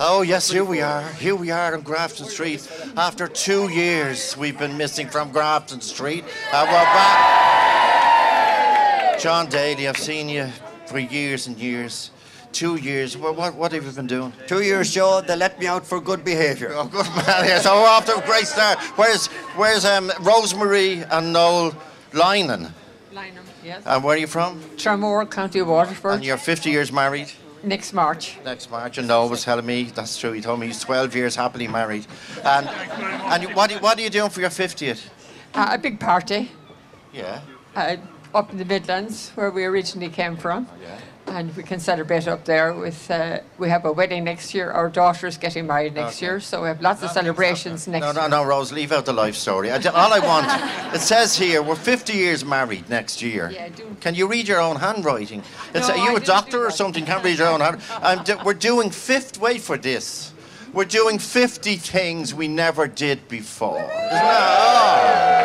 Oh, yes, here we are. Here we are on Grafton Street. After two years, we've been missing from Grafton Street. And we're back. John Daly, I've seen you for years and years. Two years. What, what, what have you been doing? Two years, Joe, they let me out for good behaviour. Oh, good man. Yes, so we're off to a great start. Where's, where's um, Rosemary and Noel Lynan? Lynham, yes. And where are you from? Tramore, County of Waterford, And you're 50 years married? Next March. Next March, and Noel was telling me that's true. He told me he's 12 years happily married. And and what, are you- what are you doing for your 50th? Uh, a big party Yeah. uh, up in the Midlands, where we originally came from. Yeah. And we can celebrate up there with, uh, we have a wedding next year. Our daughter's getting married next Okay. year, so we have lots of celebrations next year. No, no, year. no, Rose, leave out the life story. I, all I want, it says here, we're 50 years married next year. Yeah, I do. Can you read your own handwriting? It's, No, are you I a doctor do or something? Can't read your own handwriting. Do, we're doing fifth, wait for this. We're doing 50 things we never did before. Isn't that? Oh.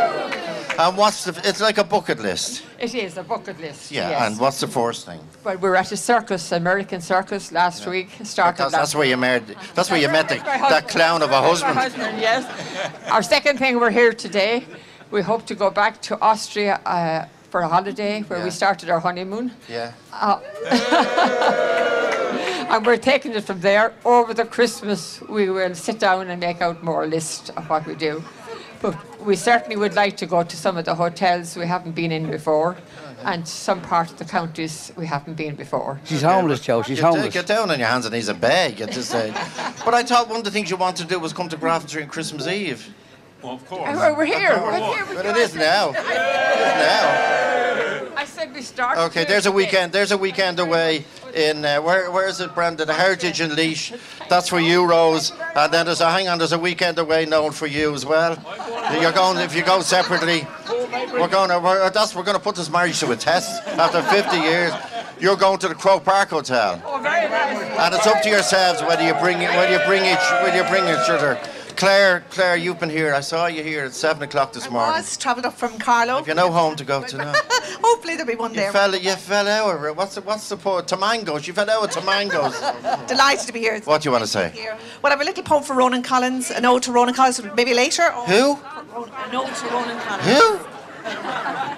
And what's the, it's like a bucket list. It is a bucket list. Yeah, yes. and what's the first thing? Well, we were at a circus, American circus, last week. Started That's, that's where you met. That's where you met the, that clown of a husband. husband, yes. Our second thing, we're here today. We hope to go back to Austria uh, for a holiday where Yeah. we started our honeymoon. Yeah. And we're taking it from there. Over the Christmas, we will sit down and make out more list of what we do. But we certainly would like to go to some of the hotels we haven't been in before and some part of the counties we haven't been before. She's homeless, Joe. She's Get, down- homeless. get down on your hands and knees and beg at this stage. but I thought one of the things you wanted to do was come to Grafton Street on Christmas Eve. Well, of course. And We're we're here. We're here with But you. it is now. It is now. I said we start. Okay, there's a weekend. There's a weekend away in uh, where? Where is it, Brenda? The Heritage in Laois. That's for you, Rose. And then there's a hang on. There's a weekend away known for you as well. You're going if you go separately. We're going to. We're, that's we're going to put this marriage to a test after 50 years. You're going to the Crow Park Hotel. Oh, very nice. And it's up to yourselves whether you bring it, whether you bring each, whether you bring each other. Claire, Claire, you've been here. I saw you here at seven o'clock this morning. I was travelled up from Carlow. Have you no home to go to now? Hopefully there'll be one You there. fell, you fell out. What's the, what's the po Tamangos. You fell out with Tamangos. Delighted to be here. what do you want to say? Here. Well, I have a little poem for Ronan Collins, an ode to Ronan Collins, maybe later. Who? An ode to Ronan Collins. Who?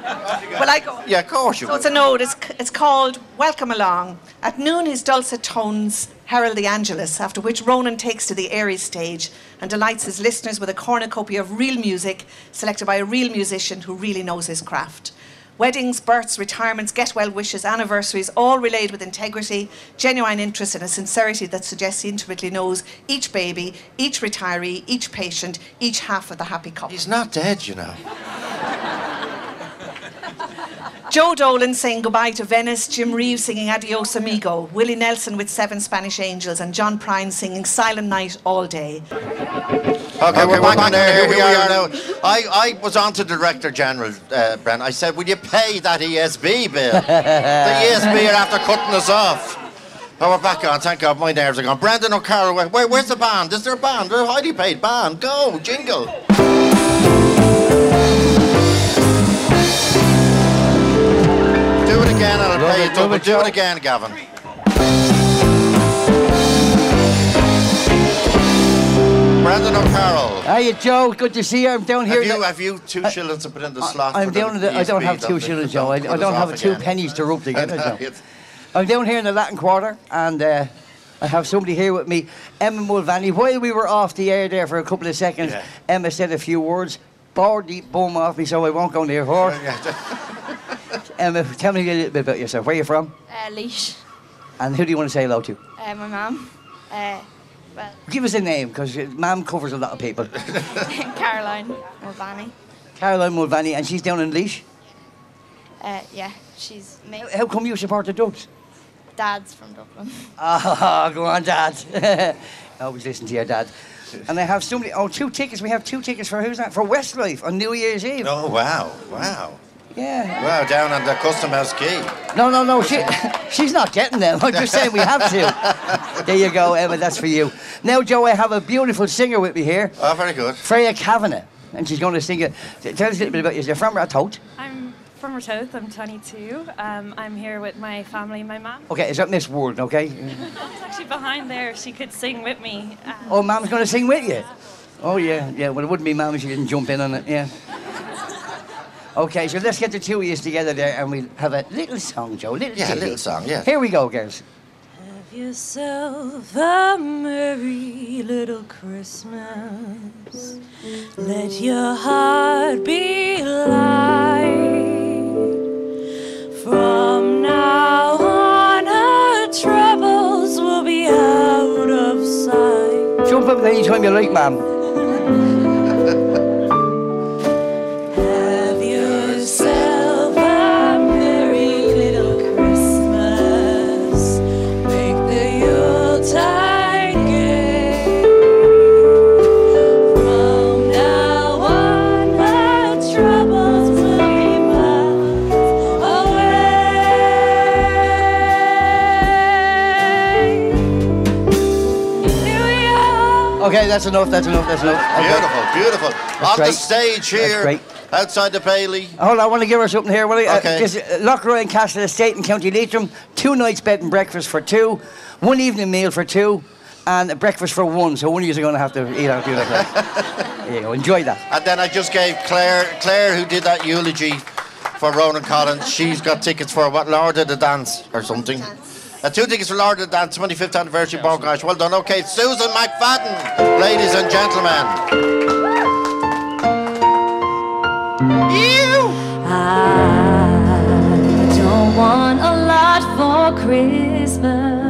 Well, I go. Yeah, of course you. So it's an ode. It's, it's called Welcome Along. At noon, his dulcet tones herald the Angelus, after which Ronan takes to the airy stage and delights his listeners with a cornucopia of real music selected by a real musician who really knows his craft. Weddings, births, retirements, get well wishes, anniversaries, all relayed with integrity, genuine interest, and a sincerity that suggests he intimately knows each baby, each retiree, each patient, each half of the happy couple. He's not dead, you know. Joe Dolan saying goodbye to Venice, Jim Reeves singing Adios Amigo, Willie Nelson with Seven Spanish Angels, and John Prine singing Silent Night all day. Okay, we're, back on there. Here, we are now. I, I was on to Director General, uh, Brent. I said, will you pay that ESB bill? the ESB are after cutting us off. Oh, we're back on. Thank God, my nerves are gone. Brendan O'Carroll, where, where- where's the band? Is there a band? A highly paid band. Go, jingle. Do it again and I'll pay it. Do it again, Gavin. Brendan O'Carroll. Hiya, Joe. Good to see you. I'm down here. Have you, in the- have you two shillings to put in the slot? I'm for the down in the, I don't have two shillings, Joe. I, I don't have two again. pennies to rub together, Joe. I'm down here in the Latin Quarter, and uh, I have somebody here with me, Emma Mulvaney. While we were off the air there for a couple of seconds, Yeah. Emma said a few words, bored the bum off me, so I won't go near her. Emma, tell me a little bit about yourself. Where are you from? Uh, Laois. And who do you want to say hello to? Uh, my mum. Uh, well, Give us a name, because Ma'am covers a lot of people. Caroline Mulvaney. Caroline Mulvaney, and she's down in Laois. Uh, yeah, she's me. How come you support the Dubs? Dad's from Dublin. Ah, go on, Dad. Always listen to your dad. And I have so many, oh, two tickets. We have two tickets for who's that? For Westlife on New Year's Eve. Oh, wow. Wow. Yeah. Well, down on the Custom House Quay. No, no, no. She, she's not getting them. I'm just saying we have to. There you go, Emma. That's for you. Now, Joe, I have a beautiful singer with me here, Oh, very good. Freya Kavanagh, and she's going to sing it. Tell us a little bit about you. You're from Ratoath. I'm from Ratoath. I'm 22. Um, I'm here with my family, my mum. Okay, is that Miss World, okay? She's actually behind there. She could sing with me. Um, Oh, Mom's going to sing with you? Oh, yeah, yeah. Well, it wouldn't be mum if she didn't jump in on it, yeah. Okay, so let's get the two of you together there and we'll have a little song, Joe. Little Yeah, a little song, yeah. Here we go, girls. Have yourself a merry little Christmas. Let your heart be light. From now on, our troubles will be out of sight. Jump up anytime you like, Mom. That's enough, that's enough, that's enough. Okay. Beautiful, beautiful. On the stage here, outside the Bailey. Hold on, I want to give her something here. Will I? Okay. Uh, this, uh, and Castle Estate in County Leitrim. Two nights bed and breakfast for two, one evening meal for two, and a breakfast for one. So one of you are going to have to eat out. Do like that. there you go. Enjoy that. And then I just gave Claire, Claire, who did that eulogy for Ronan Collins, she's got tickets for what, Lord of the Dance or something. Uh, two tickets for Lord of the Dance, 25th anniversary Bord Gáis. Well done. Okay, Susan McFadden, ladies and gentlemen. You! I don't want a lot for Christmas.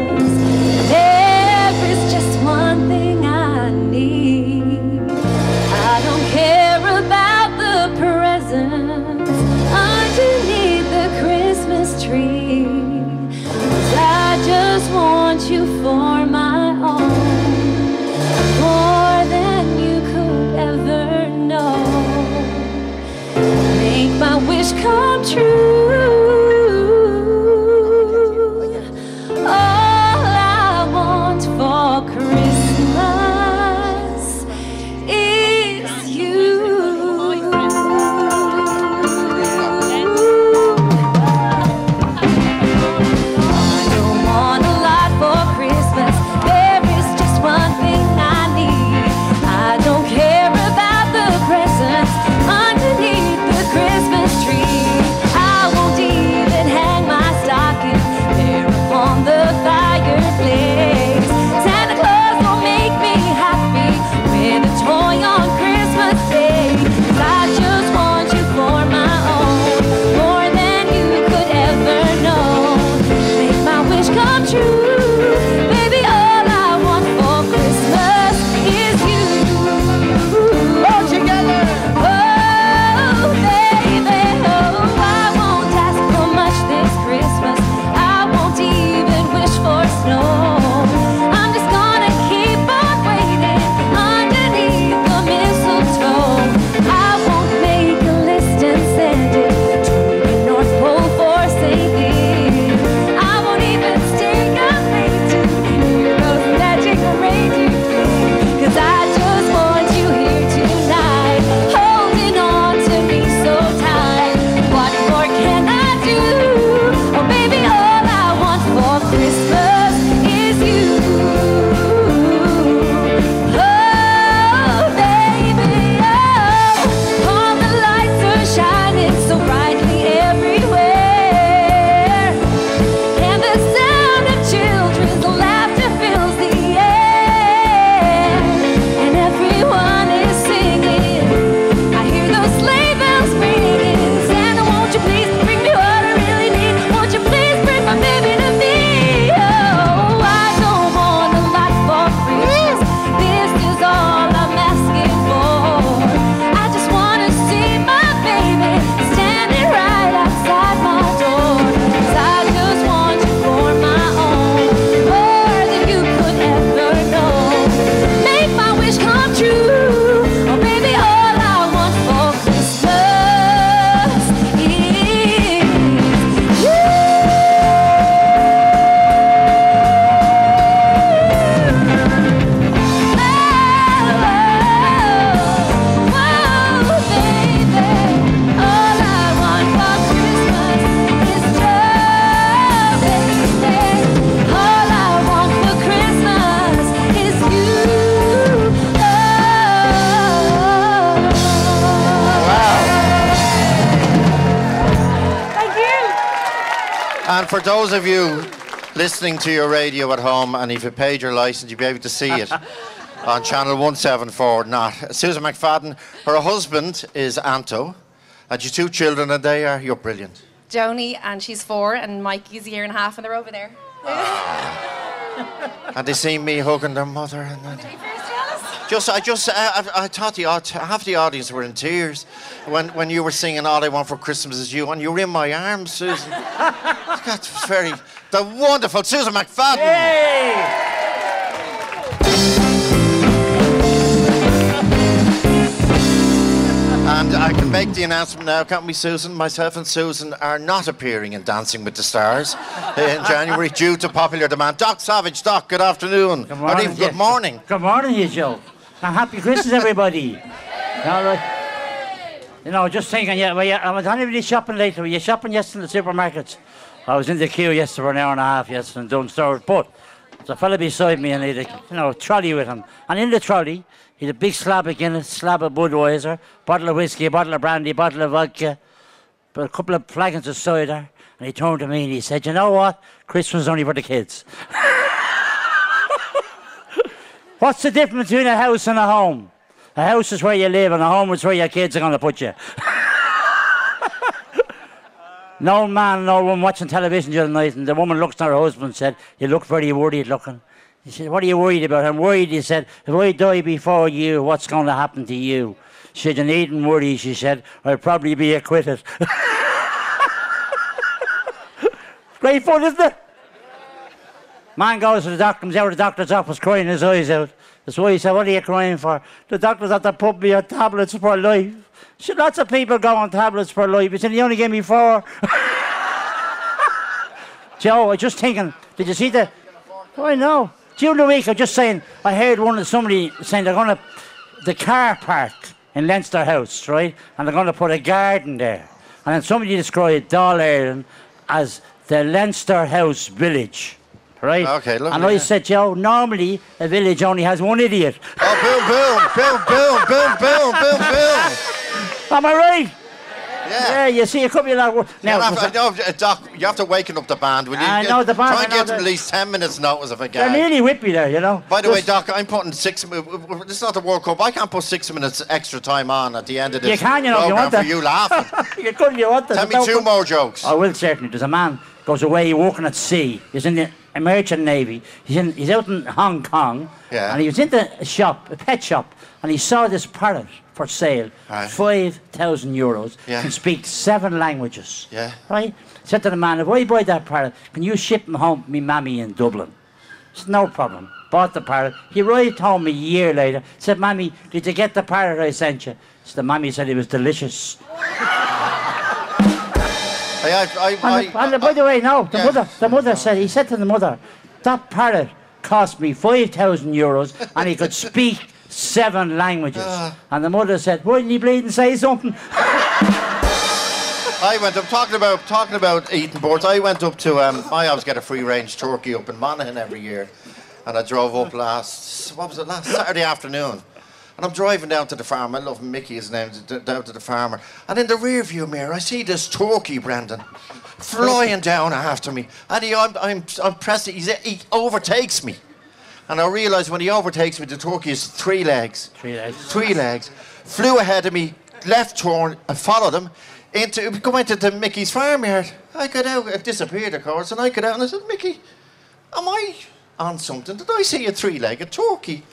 For those of you listening to your radio at home, and if you paid your license, you'll be able to see it on channel 174. Not Susan McFadden. Her husband is Anto, and your two children, and they are you're brilliant. Joni, and she's four, and Mikey's a year and a half, and they're over there. Ah. And they see me hugging their mother, and then just I just I, I, I thought the aud- half the audience were in tears when when you were singing "All I Want for Christmas Is You" and you were in my arms, Susan. That's very the wonderful Susan McFadden. And I can make the announcement now, can't we, Susan? Myself and Susan are not appearing in Dancing with the Stars in January due to popular demand. Doc Savage, Doc, good afternoon. Good Or morning, even good morning. Good morning, you Joe. And happy Christmas, everybody. All right. You know, just thinking, yeah, well, yeah, I was only shopping later. Were you shopping yesterday in the supermarkets? I was in the queue yesterday for an hour and a half yesterday in Dunnes Stores, but there's a fella beside me and he had a you know, trolley with him. And in the trolley, he had a big slab of Guinness, slab of Budweiser, bottle of whiskey, a bottle of brandy, bottle of vodka, but a couple of flagons of cider. And he turned to me and he said, you know what? Christmas is only for the kids. What's the difference between a house and a home? A house is where you live, and a home is where your kids are going to put you. no man, no woman watching television the other night, and the woman looks at her husband and said, You look very worried looking. He said, What are you worried about? I'm worried, he said, If I die before you, what's going to happen to you? She said, You needn't worry, she said, I'll probably be acquitted. Great fun, isn't it? Man goes to the doctor, comes out of the doctor's office crying his eyes out. That's why he said, What are you crying for? The doctor's had to put me on tablets for life. Should lots of people go on tablets for life. He said, He only gave me four. Joe, I was just thinking, did you see the. Oh, I know. During the week, I'm just saying, I heard one of somebody saying they're going to. The car park in Leinster House, right? And they're going to put a garden there. And then somebody described Dáil Éireann as the Leinster House Village. Right? Okay, lovely, And I yeah. said, Joe, normally a village only has one idiot. Oh, boom, boom, boom, boom, boom, boom, boom, boom. Am I right? Yeah. Yeah, you see, it could be a lot of work. Now, have uh, Doc, you have to waken up the band, will you? I know the band, Try and I get them at least 10 minutes notice of a they're gag. nearly whippy there, you know. By the way, Doc, I'm putting six. mi- w- w- This is not the World Cup. I can't put six minutes extra time on at the end of this You can, you know, you want for that. you laughing. you could you want to. Tell me two more jokes. I will certainly. There's a man goes away working at sea. He's in the American Navy. He's in. He's out in Hong Kong. Yeah. And he was in the shop, a pet shop, and he saw this parrot for sale, Aye. five thousand euros. Yeah. Can speak seven languages. Yeah. Right. Said to the man, if I buy that parrot, can you ship him home to me mammy in Dublin? He said, no problem. Bought the parrot. He arrived home a year later. Said, Mammy, did you get the parrot I sent you? So the mammy said it was delicious. I, I, I, And, and by the way, no, the mother, the mother said, he said to the mother, that parrot cost me 5,000 euros and he could speak seven languages. Ah. and the mother said, why didn't he bleed and say something? I went up talking about talking about eating boards. I went up to um, I always get a free range turkey up in Monaghan every year, and I drove up last what was it last Saturday afternoon, and I'm driving down to the farm. I love Mickey, his name, down to the farmer, and in the rear view mirror I see this turkey, Brandon, flying down after me, and he I'm I'm, I'm pressing. He's, he overtakes me, and I realise when he overtakes me, the turkey is three legs Three legs. three legs, flew ahead of me, left turn, I followed him into we go into the Mickey's farmyard. I got out, it disappeared of course, and I got out and I said, Mickey, am I on something? Did I see a three-legged turkey?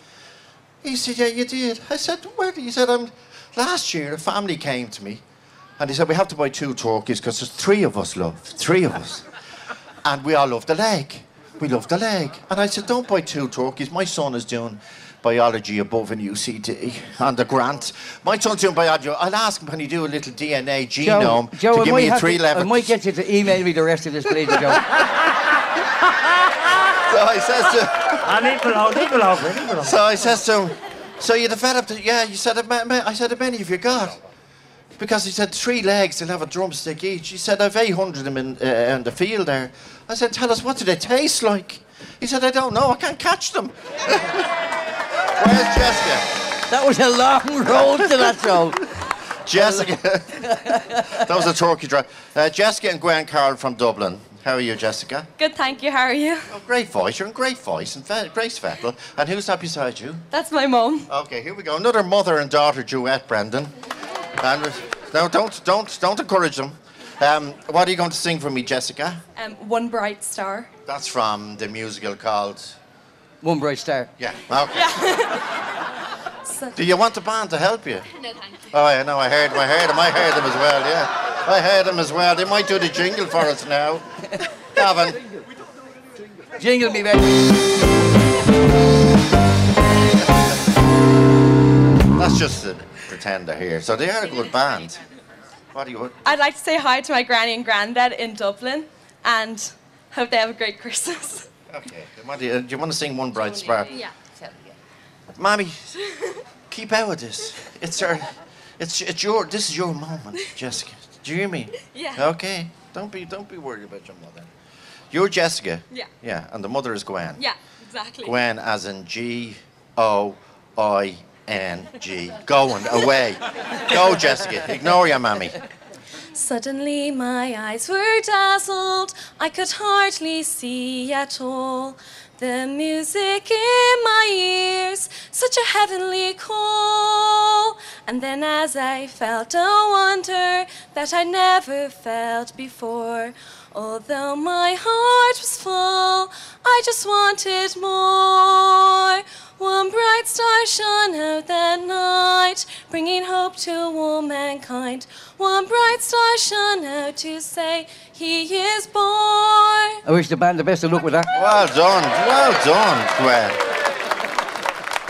He said, Yeah, you did. I said, Where? He said, I'm last year a family came to me and he said, We have to buy two turkeys because there's three of us, love. Three of us. And we all love the leg. We love the leg. And I said, Don't buy two turkeys. My son is doing biology above in UCD on the grant. My son's doing biology. I'll ask him when he do a little DNA genome Joe, to give me a three to, I might get you to email me the rest of this, please, Joe. So I says to Ah, leave it alone, leave it alone, leave it alone. So I says to him, so you developed it? Yeah, you said, "Ma- ma-" I said, how many have you got? Because he said, three legs, they'll have a drumstick each. He said, I've 800 of them in, uh, in the field there. I said, tell us, what do they taste like? He said, I don't know, I can't catch them. Where's Jessica? That was a long road to that, Joe. Jessica. that was a turkey drive. Uh, Jessica and Gwen Carroll from Dublin. How are you, Jessica? Good, thank you. How are you? Oh, great voice. You're in great voice. And Ve- Grace Vettel. And who's that beside you? That's my mum. Okay, here we go. Another mother and daughter duet, Brendan. And uh, no, don't, don't, don't encourage them. Um, what are you going to sing for me, Jessica? Um, One Bright Star. That's from the musical called. One bright star. Yeah. Okay. Do you want the band to help you? No, thank you. Oh, yeah, no, I heard, I heard them. I heard them as well. Yeah, I heard them as well. They might do the jingle for us now. Gavin. Jingle me, baby. That's just to pretend they're here. So they are a good band. What do you? I'd like to say hi to my granny and granddad in Dublin and hope they have a great Christmas. Okay. Do, you, do you want to sing one bright spark? Yeah. Mommy, keep out of this. It's our, it's it's your. This is your moment, Jessica. Do you hear me? Yeah. Okay. Don't be don't be worried about your mother. You're Jessica. Yeah. Yeah, and the mother is Gwen. Yeah, exactly. Gwen as in G O I N G. Going away. Go, Jessica. Ignore your mammy. Suddenly my eyes were dazzled, I could hardly see at all. The music in my ears, such a heavenly call. And then, as I felt a wonder that I never felt before, although my heart was full, I just wanted more. One bright star shone out that night, bringing hope to all mankind. One bright star shone out to say, He is born. I wish the band the best of luck with that. Well done. Well done, Gwen.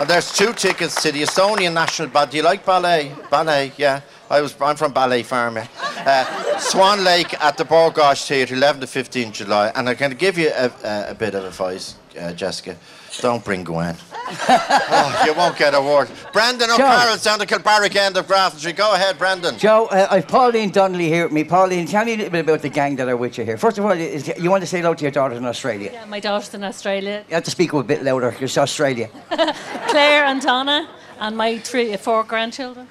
And there's two tickets to the Estonian National Ballet. Do you like ballet? Ballet, yeah. I was, I'm from Ballet Farm. Uh, Swan Lake at the Bord Gáis Theatre, 11 to 15 July. And I'm going to give you a, a, a bit of advice, uh, Jessica. Don't bring Gwen. oh, you won't get a word. Brendan O'Carroll's down the Kilbarrack end of Grafton Street. Go ahead, Brendan. Joe, uh, I've Pauline Donnelly here with me. Pauline, tell me a little bit about the gang that are with you here. First of all, is, you want to say hello to your daughters in Australia. Yeah, my daughter's in Australia. You have to speak a bit louder. It's Australia. Claire and Donna, and my three, four grandchildren.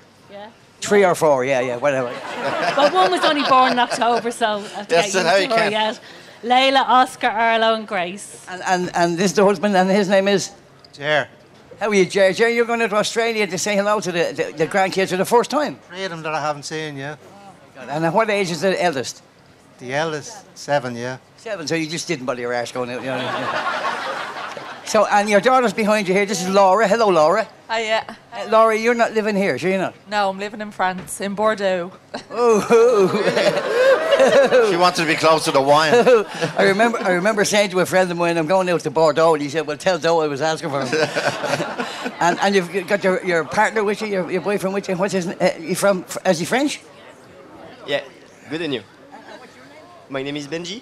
Yeah. Three or four, yeah, yeah, whatever. But one was only born in October, so I have Yes, get so used how you can- yet. Layla, Oscar, Arlo, and Grace. And, and, and this is the husband, and his name is? Jer. How are you, Jer? Jer, you're going to Australia to say hello to the, the, the grandkids for the first time. Three of them that I haven't seen, yeah. And at what age is the eldest? The eldest, seven, yeah. Seven, so you just didn't bother your arse going out. You know, yeah. So, and your daughter's behind you here. This is Laura. Hello, Laura. Hi, yeah. Uh, Laura, you're not living here, sure you're not? No, I'm living in France, in Bordeaux. Oh, She wanted to be close to the wine. I remember, I remember saying to a friend of mine, I'm going out to Bordeaux, and he said, Well, tell Joe I was asking for him. and, and you've got your, your partner with you, your, your boyfriend with you. What's his name? Uh, you from, is he French? Yeah, good and you. What's your name? My name is Benji.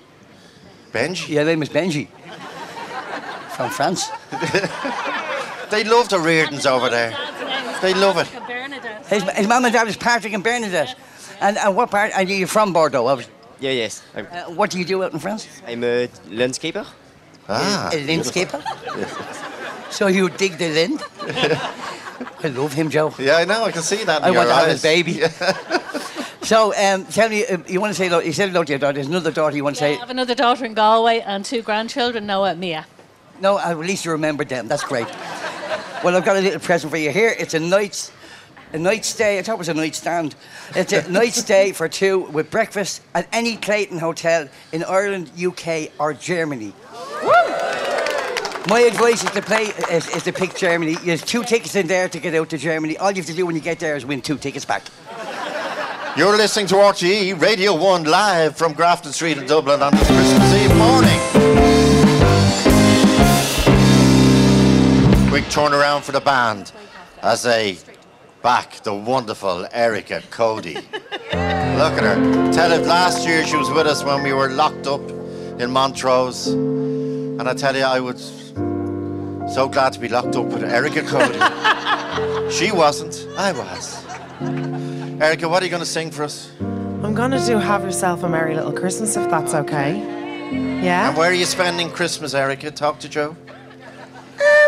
Benji? Yeah, name is Benji. From France. They love the Reardons over there. They love it. His, his mum and dad is Patrick and Bernadette. And, and what part? And you're from Bordeaux, obviously. Yeah, yes. Uh, what do you do out in France? I'm a landscaper. Ah. A landscaper? So you dig the land? I love him, Joe. Yeah, I know. I can see that. In I your want to have eyes. his baby. so, um, tell me, uh, you want to say, hello- you said hello to your daughter. There's another daughter you want to I say. I have another daughter in Galway and two grandchildren, Noah and Mia. No, at least you remembered them. That's great. well, I've got a little present for you here. It's a night's a night stay. I thought it was a night stand. It's a night stay for two with breakfast at any Clayton hotel in Ireland, UK, or Germany. My advice is to play is, is to pick Germany. There's two tickets in there to get out to Germany. All you have to do when you get there is win two tickets back. You're listening to RTE Radio 1 live from Grafton Street in Dublin on this Christmas Eve morning. Quick turnaround for the band as they back the wonderful Erica Cody. Look at her. Tell it last year she was with us when we were locked up in Montrose. And I tell you, I was so glad to be locked up with Erica Cody. she wasn't, I was. Erica, what are you going to sing for us? I'm gonna do Have Yourself a Merry Little Christmas if that's okay. Yeah? And where are you spending Christmas, Erica? Talk to Joe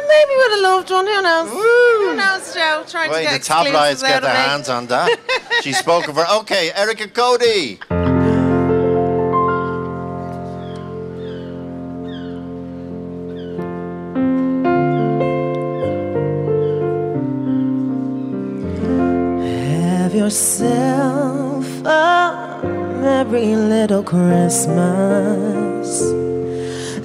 maybe would have loved one. Who knows? Woo. Who knows, Joe? Trying Wait, to get the tabloids get their hands on that. she spoke of her. Okay, Erica Cody. Have yourself a merry little Christmas.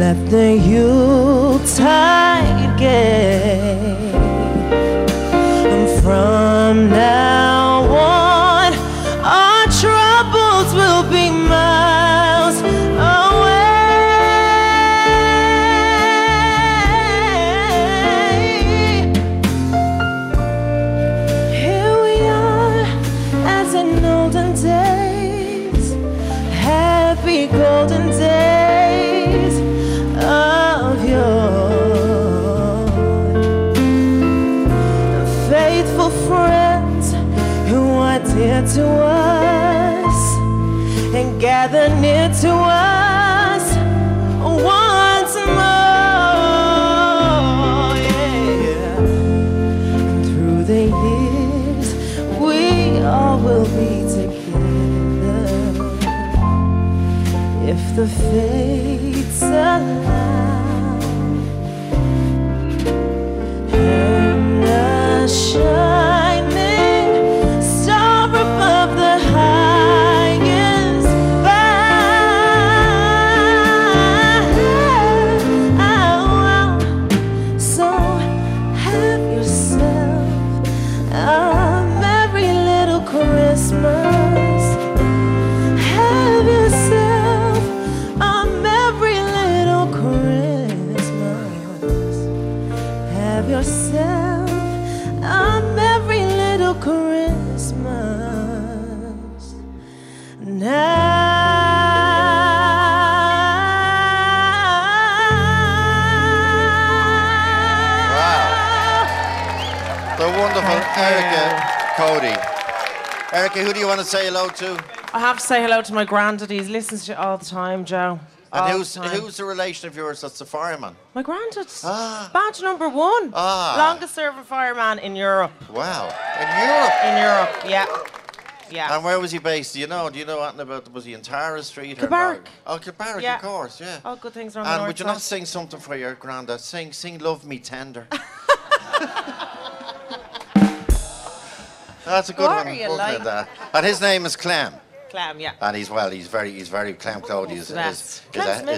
Let the Yuletide gay. And from now on, Erica, who do you want to say hello to? I have to say hello to my granddad. He listens to you all the time, Joe. And All who's the time. who's the relation of yours that's the fireman? My granddad. Badge number one. Ah. Longest serving fireman in Europe. Wow. In Europe? In Europe, yeah. Yeah. And where was he based? Do you know? Do you know anything about? Was he in Tara Street or Kilbarrack. Oh, Kilbarrack, Yeah. of course, yeah. All good things around the And north would you side. not sing something for your granddad? Sing, sing, "Love Me Tender." That's a good What one. are you it, like? And his name is Clem. Clam, yeah. And he's well. He's very. He's very. Clem Cody is. is, is, Clem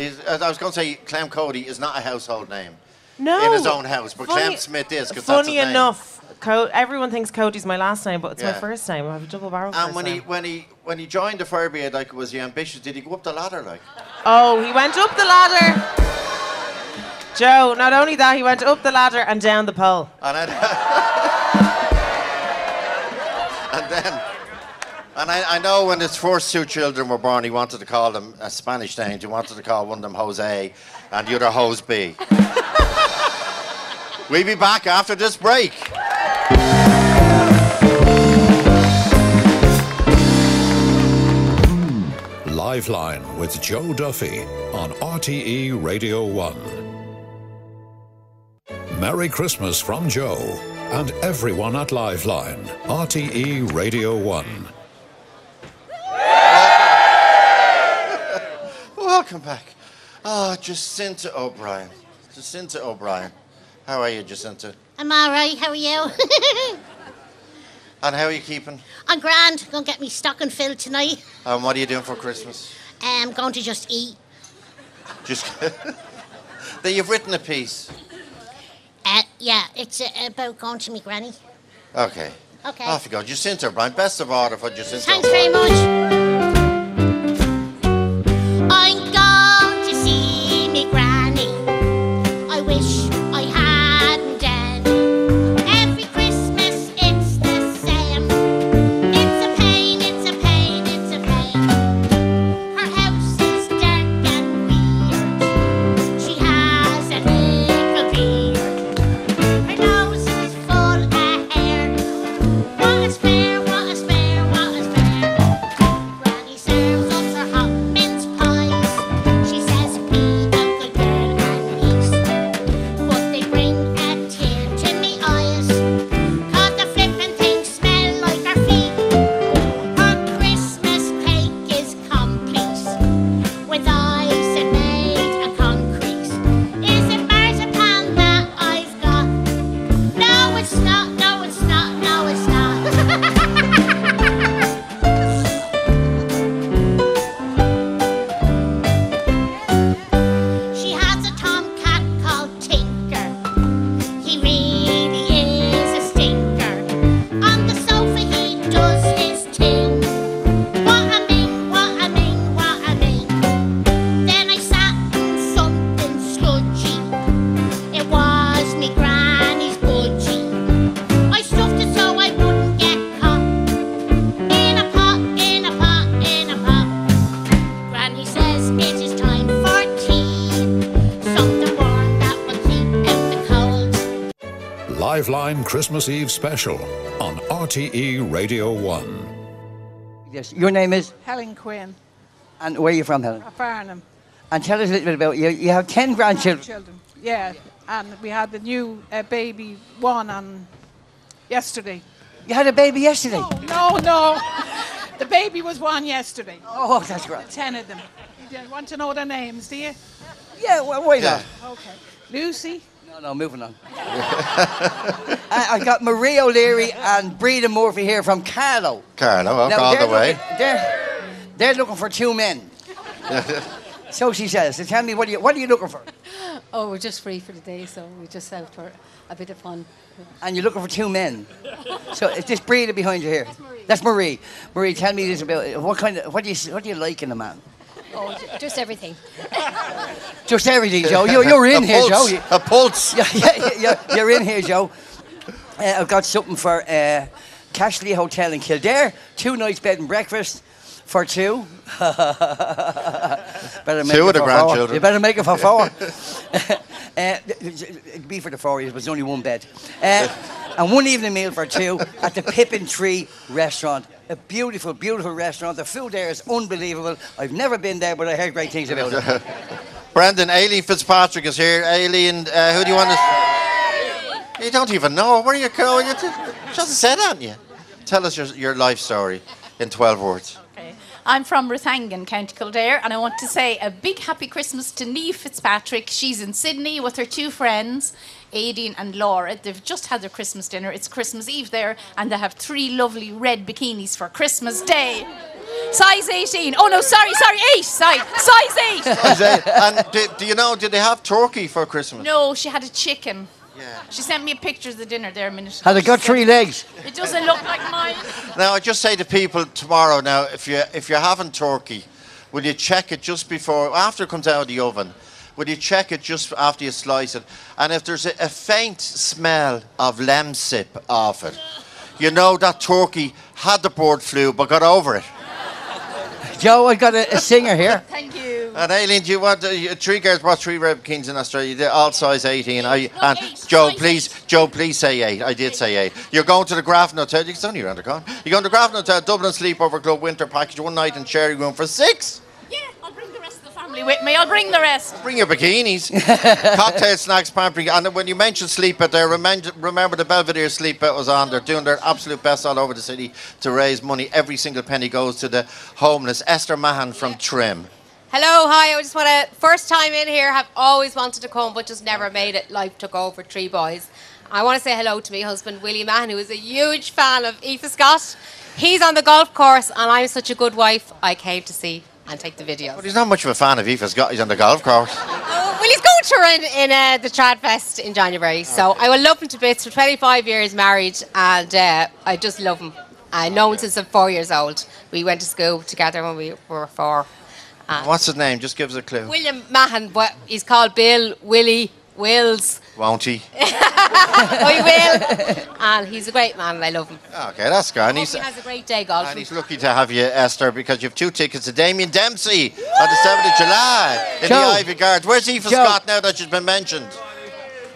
is- I was going to say, Clem Cody is not a household name. No. In his own house, but Funny- Clem Smith is because that's his Funny name. enough, Co- everyone thinks Cody's my last name, but it's my first name. I have a double barrel And first when he when he when he joined the brigade, like was he ambitious? Did he go up the ladder like? Oh, he went up the ladder. Joe, not only that, he went up the ladder and down the pole. And and I, I know when his first two children were born, he wanted to call them a Spanish name. He wanted to call one of them Jose and the other Hose B. we'll be back after this break. Liveline with Joe Duffy on RTE Radio 1. Merry Christmas from Joe and everyone at Liveline, RTE Radio 1. Welcome back. Oh, Jacinta O'Brien. Jacinta O'Brien. How are you, Jacinta? I'm all right. How are you? And how are you keeping? I'm grand. Gonna get me stocking filled tonight. And what are you doing for Christmas? I'm going to just eat. Just that you've written a piece. Uh, yeah, it's uh, about going to me granny. Okay. Okay. Off you go. Jacinta O'Brien. Best of all for Jacinta Thanks very much. Live Christmas Eve special on RTE Radio 1. Yes, your name is? Helen Quinn, And where are you from, Helen? Farnham. And tell us a little bit about you. You have 10 grandchildren. Children. Yeah, and we had the new uh, baby one on yesterday. You had a baby yesterday? No, no. the baby was one yesterday. Oh, that's great. Ten of them. You don't want to know their names, do you? Yeah, well, why not? Okay. Lucy. No, no, moving on. I, I got Marie O'Leary and Breda Murphy here from Carlow. Carlow, up Now, all they're the way. looking- they're, they're looking for two men. So she says. So tell me, what are you, what are you looking for? Oh, we're just free for the day, so we're just out for a bit of fun. And you're looking for two men. So it's this Breda behind you here. That's Marie. Marie, tell me this about what kind of what do you what do you like in a man? Oh, just everything. Just everything, Joe. You're, you're in A here, pulse, Joe. You- A pulse. Yeah, yeah, yeah, you're in here, Joe. Uh, I've got something for uh, Cashley Hotel in Kildare. Two nights bed and breakfast for two. better make Two it of the grandchildren. Four. You better make it for four. uh, it'd be for the four years, but it's only one bed. Uh, and one evening meal for two at the Pippin Tree restaurant. A beautiful, beautiful restaurant. The food there is unbelievable. I've never been there, but I heard great things about it. Brendan, Aileen Fitzpatrick is here. Aileen, uh, who do you want to... You don't even know. Where are you going? You just hasn't said that yet. Tell us your, your life story in 12 words. I'm from Rathangan, County Kildare, and I want to say a big happy Christmas to Neve Fitzpatrick. She's in Sydney with her two friends, Aideen and Laura. They've just had their Christmas dinner. It's Christmas Eve there, and they have three lovely red bikinis for Christmas Day. Size 18. Oh no, sorry, sorry, 8. Size, size 8. Is that- and do, do you know, did they have turkey for Christmas? No, she had a chicken. Yeah. She sent me a picture of the dinner there a minute ago. Had it She got said, three legs? It doesn't look like mine. Now, I just say to people tomorrow. Now, if you if you're having turkey, will you check it just before after it comes out of the oven? Will you check it just after you slice it? And if there's a, a faint smell of lemsip off it, you know that turkey had the bird flu but got over it. Joe, I got a, a singer here. Thank you. And Aileen, do you want uh, three girls brought three red kings in Australia? They're all size 18. I, and Joe, please, Joe, please say eight. I did say eight. You're going to the Grafton Hotel. It's only around the corner. You're going to the Grafton Hotel, Dublin Sleepover Club Winter Package, one night in Cherry Room for six. I'll bring the rest of the family with me. I'll bring the rest. Bring your bikinis. Cocktail, snacks, pampering. And when you mentioned sleep out there, remember, remember the Belvedere sleep out was on. They're doing their absolute best all over the city to raise money. Every single penny goes to the homeless. Esther Mahan from Trim. Hello, hi. I just want to first time in here. Have always wanted to come, but just never made it. Life took over. Three boys. I want to say hello to my husband Willie Mahan, who is a huge fan of Aoife Scott. He's on the golf course, and I'm such a good wife. I came to see and take the videos. But he's not much of a fan of Aoife Scott. He's on the golf course. Well, he's going to run in uh, the Trad Fest in January, so I will love him to bits. For 25 years married, and uh, I just love him. I know him since I'm four years old. We went to school together when we were four. And What's his name? Just give us a clue. William Mahan, but he's called Bill, Willie, Wills. Won't he? oh, he will. And he's a great man, and I love him. Okay, that's good. And he's, he has a great day golfing. and he's lucky to have you, Esther, because you have two tickets to Damien Dempsey on the 7th of July in Joe. the Iveagh Gardens. Where's Aoife Joe. Scott now that she's been mentioned?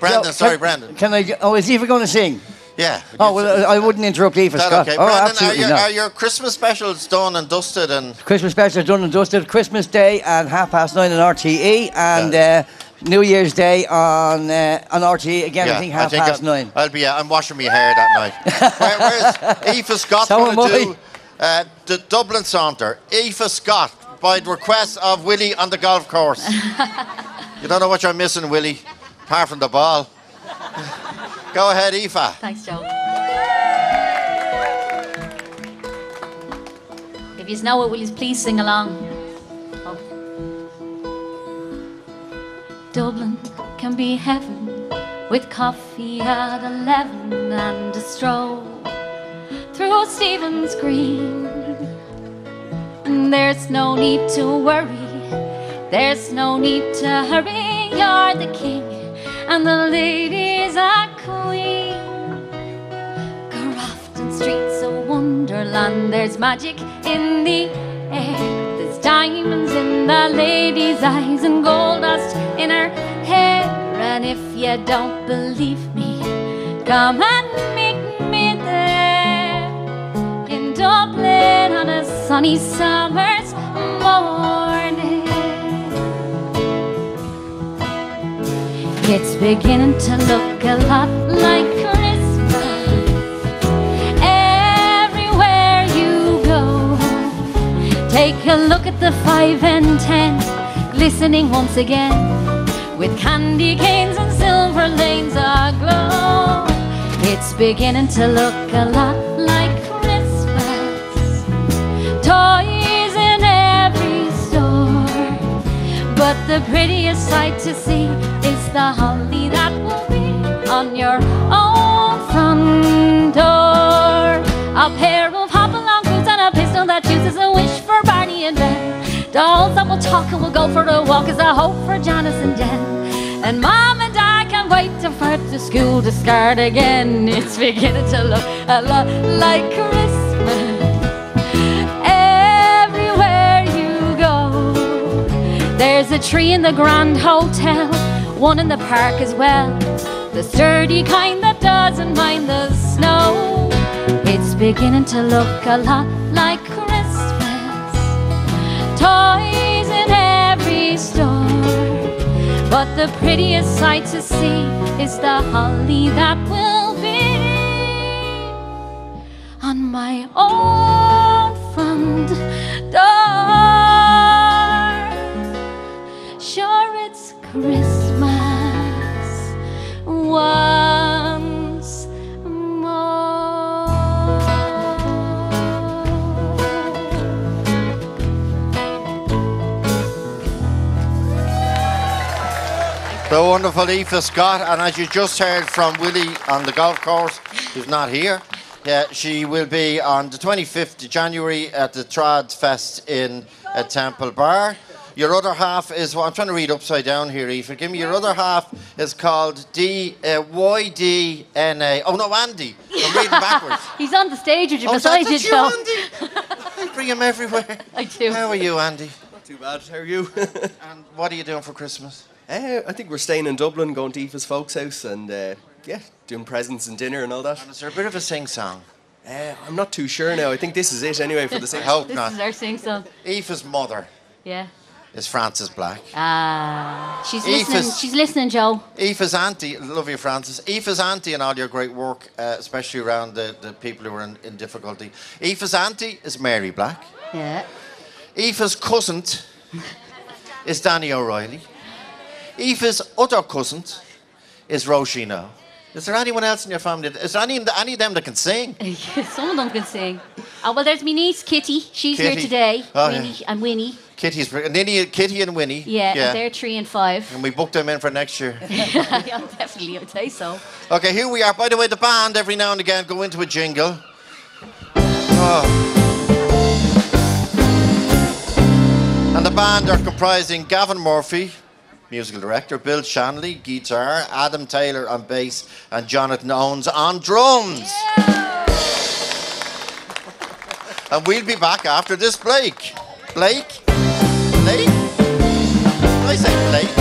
Brandon, Joe, sorry, can- Brandon. Can I? Oh, is Aoife going to sing? Yeah. Oh well, I wouldn't interrupt Aoife Scott. okay? Oh, Brandon, are, absolutely your, not. are your Christmas specials done and dusted and Christmas specials done and dusted. Christmas Day at half past nine on RTE, and uh, New Year's Day on uh, on RTE again. I think half past I'll, nine. I'll be. Uh, I'm washing my hair that night. Where, where's Aoife Scott So going to do uh, the Dublin Saunter? Aoife Scott by the request of Willie on the golf course. you don't know what you're missing, Willie, apart from the ball. Go ahead, Aoife. Thanks, Joe. If you know it, will you please sing along? Dublin can be heaven with coffee at 11 and a stroll through Stephen's Green. And there's no need to worry, there's no need to hurry. You're the king, and the ladies are queen. Grafton Street's a wonderland. There's magic in the air. Diamonds in the lady's eyes and gold dust in her hair. And if you don't believe me, Come and meet me there in Dublin on a sunny summer's morning. It's beginning to look a lot like Take a look at the five and ten, glistening once again with candy canes and silver lanes aglow. It's beginning to look a lot like Christmas. Toys in every store. But the prettiest sight to see is the holly that will be on your own front door. A pair of hop-along boots and a pistol that chooses a wish Dolls that will talk and we'll go for a walk is a hope for Janice and Jen. And Mom and I can't wait to start to school to start again. It's beginning to look a lot like Christmas everywhere you go. There's a tree in the Grand Hotel, one in the park as well. The sturdy kind that doesn't mind the snow. It's beginning to look a lot like. Toys in every store. But the prettiest sight to see is the holly that will be on my own front door. Sure, it's Christmas The wonderful Aoife Scott, and as you just heard from Willie on the golf course, who's not here, yeah, she will be on the 25th of January at the Trad Fest in uh, Temple Bar. Your other half is, well, I'm trying to read upside down here, Aoife. Give me your other half is called D, uh, YDNA. Oh, no, Andy. I'm reading backwards. He's on the stage with you Oh, beside that's you, you, Joe. I bring him everywhere. I do. How are you, Andy? Not too bad. How are you? and what are you doing for Christmas? Uh, I think we're staying in Dublin, going to Eva's folks' house, and uh, yeah, doing presents and dinner and all that. is there a bit of a sing song? Uh, I'm not too sure now. I think this is it anyway for the sing. hope This not. is our sing song. Aoife's mother Yeah. is Frances Black. Ah, she's Aoife's- listening. She's listening, Joe. Aoife's auntie, love you, Frances. Aoife's auntie and all your great work, uh, especially around the, the people who are in, in difficulty. Aoife's auntie is Mary Black. Yeah. Aoife's cousin is Danny O'Reilly. Aoife's other cousin is Roisin Is there anyone else in your family? Is there any, any of them that can sing? Some of them can sing. Oh well, there's my niece Kitty. She's here Kitty. today. Oh, Winnie yeah. and Winnie. Kitty's, Kitty and Winnie. Yeah, and they're three and five. And we booked them in for next year. yeah, definitely, I would say so. Okay, here we are. By the way, the band every now and again go into a jingle. Oh. And the band are comprising Gavin Murphy, musical director, Bill Shanley, guitar, Adam Taylor on bass, and Jonathan Owens on drums. And we'll be back after this Blake. Blake? Blake? I say Blake.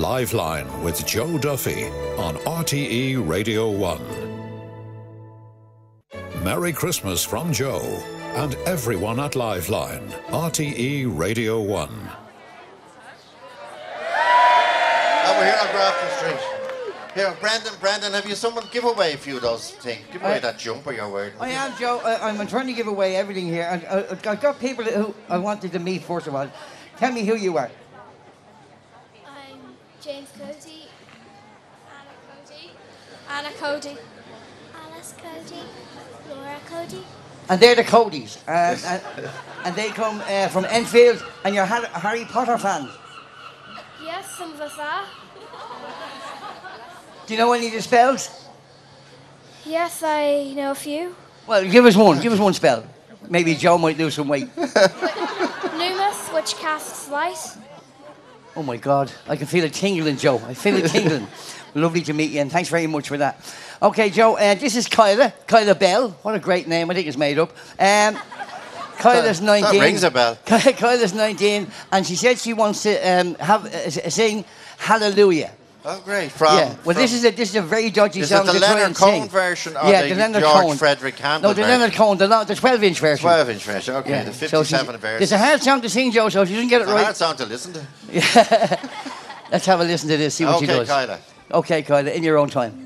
Liveline with Joe Duffy on RTE Radio 1. Merry Christmas from Joe and everyone at Liveline, RTE Radio 1. We're here on Grafton Street. Here, Brendan, Brendan, have you someone give away a few of those things? Give away I- that jumper you're wearing. I am, Joe. I, I'm trying to give away everything here. And uh, I've got people who I wanted to meet, first of all. Tell me who you are. I'm James Cody, Anna Cody, Anna Cody, Alice Cody, Laura Cody. And they're the Codys. Uh, and, and they come uh, from Enfield, and you're Harry Potter fans. Yes, some of us are. Do you know any of the spells? Yes, I know a few. Well, give us one. Give us one spell. Maybe Joe might lose some weight. Lumos, which casts light. Oh my God, I can feel it tingling, Joe. I feel it tingling. Lovely to meet you, and thanks very much for that. Okay, Joe, uh, this is Kyla, Kyla Bell. What a great name! I think it's made up. Um, Kyla's That- that 19. rings a bell. Kyla's 19, and she said she wants to um, have uh, sing Hallelujah. Oh, great. From, yeah. Well, this is a this is a very dodgy Is it song the to try Leonard. Cohen version or yeah, the the Leonard George Cohen. Frederick Handel No, the version? Leonard Cohen, the, the 12 inch version. 12 inch version, okay. Yeah. The So 57 version. It's a hard song to sing, Joe. So if you didn't get it It's a right, hard song to listen to. Yeah. Let's have a listen to this. See what she does. Okay. Kyla. Okay, Kyla, in your own time.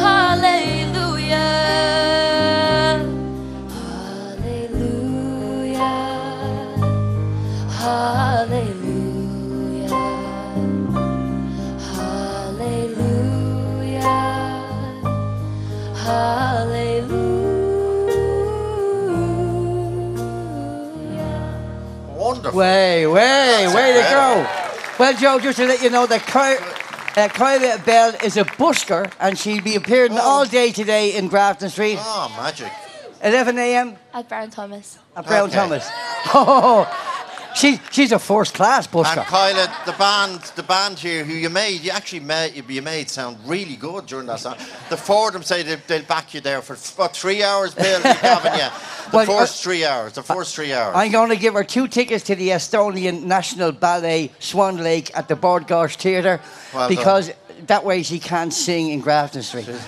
hallelujah. Hallelujah. Hallelujah. Hallelujah. Hallelujah. Wonderful. Way, way, way to go. Well, Joe, just to let you know that Ky- uh, Kyla Bell is a busker and she'll be appearing all day today in Grafton Street. Oh, magic. 11 a.m. At Brown Thomas. at Brown Okay. Thomas. Oh, she, she's a first class busker. And Kyla, the band, the band here, who you made, you actually made, you- you made sound really good during that song. The four of them say they, they'll back you there for what three hours, Bill, haven't you? The Well, first uh, three hours. The first three hours. I'm going to give her two tickets to the Estonian National Ballet Swan Lake at the Bord Gáis Theatre Well because that way she can't sing in Grafton Street. There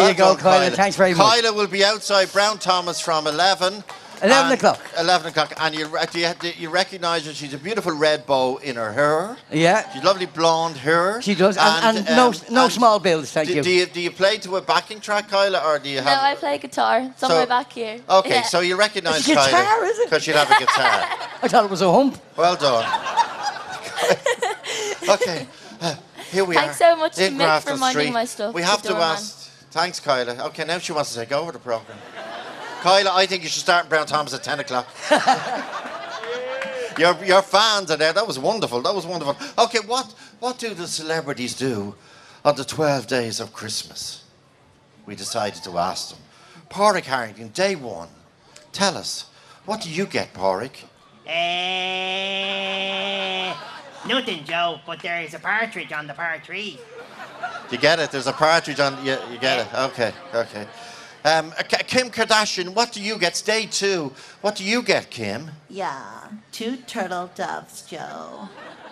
Well you go, done, Kyla. Thanks very much. Kyla will be outside Brown Thomas from 11. 11 o'clock. 11 o'clock. And you, do you, do you recognise her? She's a beautiful red bow in her hair. Yeah. She's lovely blonde hair. She does, and, and, no, um, no and small bills, thank do, you. Do you. Do you play to a backing track, Kyla, or do you have... No. I play guitar. It's on my back here. Okay, Yeah. so you recognise It's a guitar, Kyla. is it? Because she'd have a guitar. I thought it was a hump. Well done. okay, uh, here we Thanks are. Thanks so much to in Mick for minding my stuff, We have to ask. Thanks, Kyla. Okay, now she wants to take over the program. Kyla, I think you should start in Brown Thomas at 10 o'clock. your, your fans are there. That was wonderful. That was wonderful. Okay, what, what do the celebrities do on the 12 days of Christmas? We decided to ask them. Pádraig Harrington, day one. Tell us, what do you get, Porrick? Eh, nothing, Joe, but there is a partridge on the par tree. You get it. There's a partridge on. You, you get it. Okay. Okay. Um, Kim Kardashian, what do you get? It's day two. What do you get, Kim? Yeah, two turtle doves, Joe.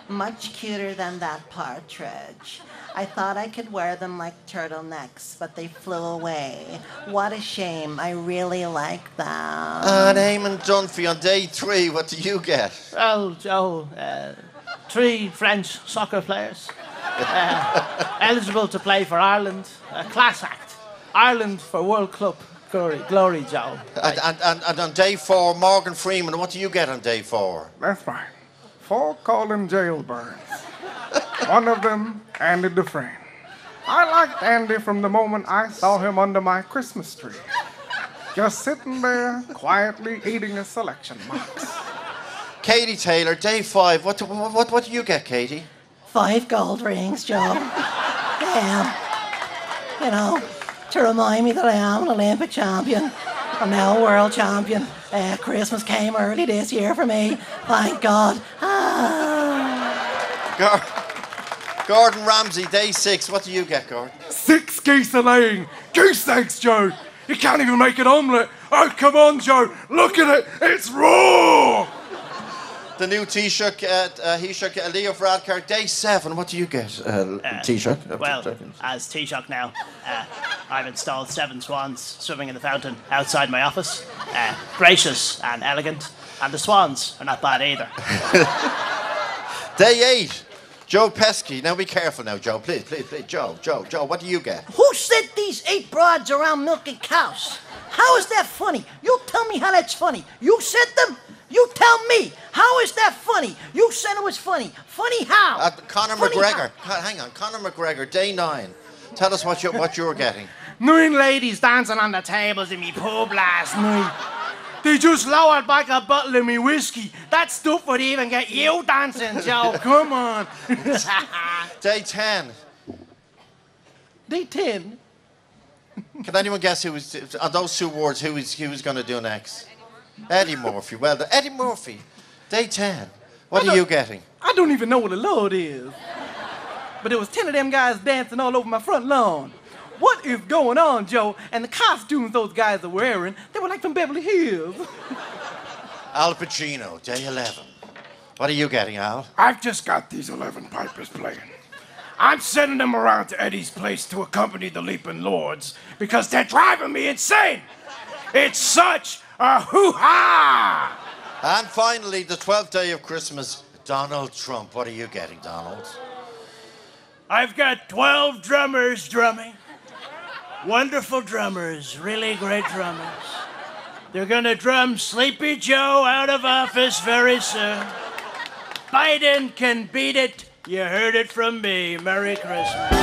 Much cuter than that partridge. I thought I could wear them like turtlenecks, but they flew away. What a shame. I really like them. And Eamon Dunphy on day three. What do you get? Well, Joe, uh, three French soccer players uh, eligible to play for Ireland. A class act. Ireland for World Club glory, glory Joe. And, and, and, and on day four, Morgan Freeman. What do you get on day four? That's right. Four Colin jailbirds. One of them, Andy Dufresne. I liked Andy from the moment I saw him under my Christmas tree. Just sitting there, quietly eating a selection box. Katie Taylor, day five. What, do- what, what, what do you get, Katie? Five gold rings, Joe. Damn. You know, to remind me that I am an Olympic champion. I'm now a world champion. Uh, Christmas came early this year for me. Thank God. Ah. Gor- Gordon Ramsay, day six. What do you get, Gordon? Six geese a laying. Goose eggs, Joe. You can't even make an omelette. Oh, come on, Joe. Look at it. It's raw. The new Taoiseach, uh, uh, Taoiseach, uh, Leo Varadkar, day seven. What do you get, uh, Taoiseach? Uh, Well, Taoiseach. as Taoiseach now, uh, I've installed seven swans swimming in the fountain outside my office. Uh, gracious and elegant. And the swans are not bad either. Day eight, Joe Pesci. Now be careful now, Joe. Please, please, please. Joe, Joe, Joe, what do you get? Who sent these eight broads around milking cows? How is that funny? You tell me how that's funny. You sent them? You tell me. How is that funny? You said it was funny. Funny how? Uh, Conor Funny McGregor. Con- hang on, Conor McGregor, day nine. Tell us what, you're, what you're getting. Nine ladies dancing on the tables in me pub last night. They just lowered back a bottle of me whiskey. That stuff would even get you dancing, Joe. Come on. Day 10. Day 10. Can anyone guess who was on those two words? Who was who was going to do next? Eddie Murphy. Well, done. Eddie Murphy. Day ten. What are you getting? I don't even know what a load is. But there was 10 of them guys dancing all over my front lawn. What is going on, Joe? And the costumes those guys are wearing, they were like from Beverly Hills. Al Pacino. Day eleven. What are you getting, Al? I've just got these 11 pipers playing. I'm sending them around to Eddie's place to accompany the Leaping Lords because they're driving me insane. It's such a hoo ha! And finally, the twelfth day of Christmas. Donald Trump. What are you getting, Donald? I've got 12 drummers drumming. Wonderful drummers, really great drummers. They're gonna drum Sleepy Joe out of office very soon. Biden can beat it. You heard it from me. Merry Christmas.